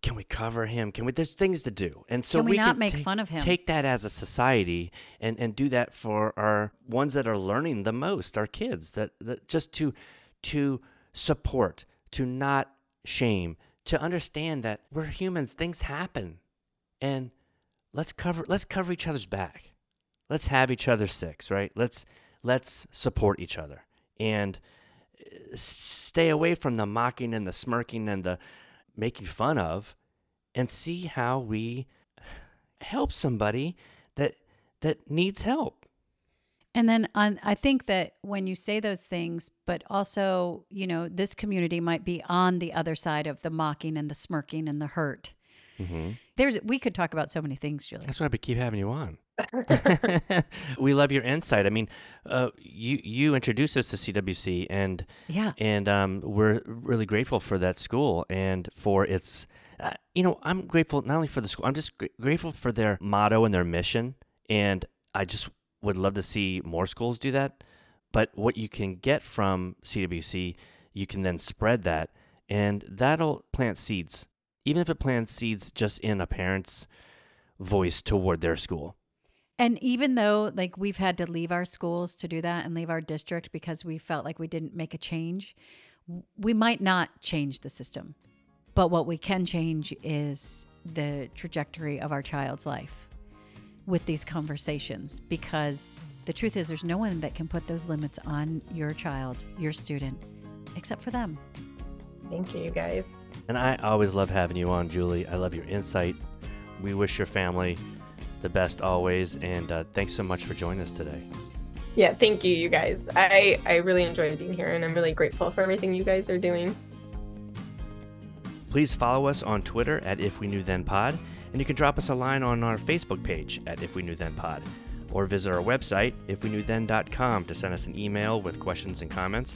can we cover him? Can we? There's things to do, and so Can we not can make fun of him? Take that as a society, and and do that for our ones that are learning the most, our kids. That that just to to support, to not shame, to understand that we're humans. Things happen, and let's cover let's cover each other's back. Let's have each other's six, right? Let's let's support each other and uh, stay away from the mocking and the smirking and the making fun of and see how we help somebody that that needs help. And then on, I think that when you say those things, but also, you know, this community might be on the other side of the mocking and the smirking and the hurt. Mm-hmm. There's, we could talk about so many things, Julie. That's why we keep having you on. we love your insight. I mean, uh, you you introduced us to CWC, and Yeah. and um, we're really grateful for that school and for its. Uh, you know, I'm grateful not only for the school. I'm just gr- grateful for their motto and their mission, and I just would love to see more schools do that. But what you can get from CWC, you can then spread that, and that'll plant seeds. Even if it plants seeds just in a parent's voice toward their school. And even though like we've had to leave our schools to do that and leave our district because we felt like we didn't make a change, we might not change the system. But what we can change is the trajectory of our child's life with these conversations because the truth is there's no one that can put those limits on your child, your student, except for them. Thank you, you guys. And I always love having you on, Julie. I love your insight. We wish your family the best always, and uh, thanks so much for joining us today. Yeah, thank you, you guys. I I really enjoyed being here, and I'm really grateful for everything you guys are doing. Please follow us on Twitter at If We Knew Then Pod, and you can drop us a line on our Facebook page at If We Knew Then Pod, or visit our website, ifweknewthen.com, to send us an email with questions and comments.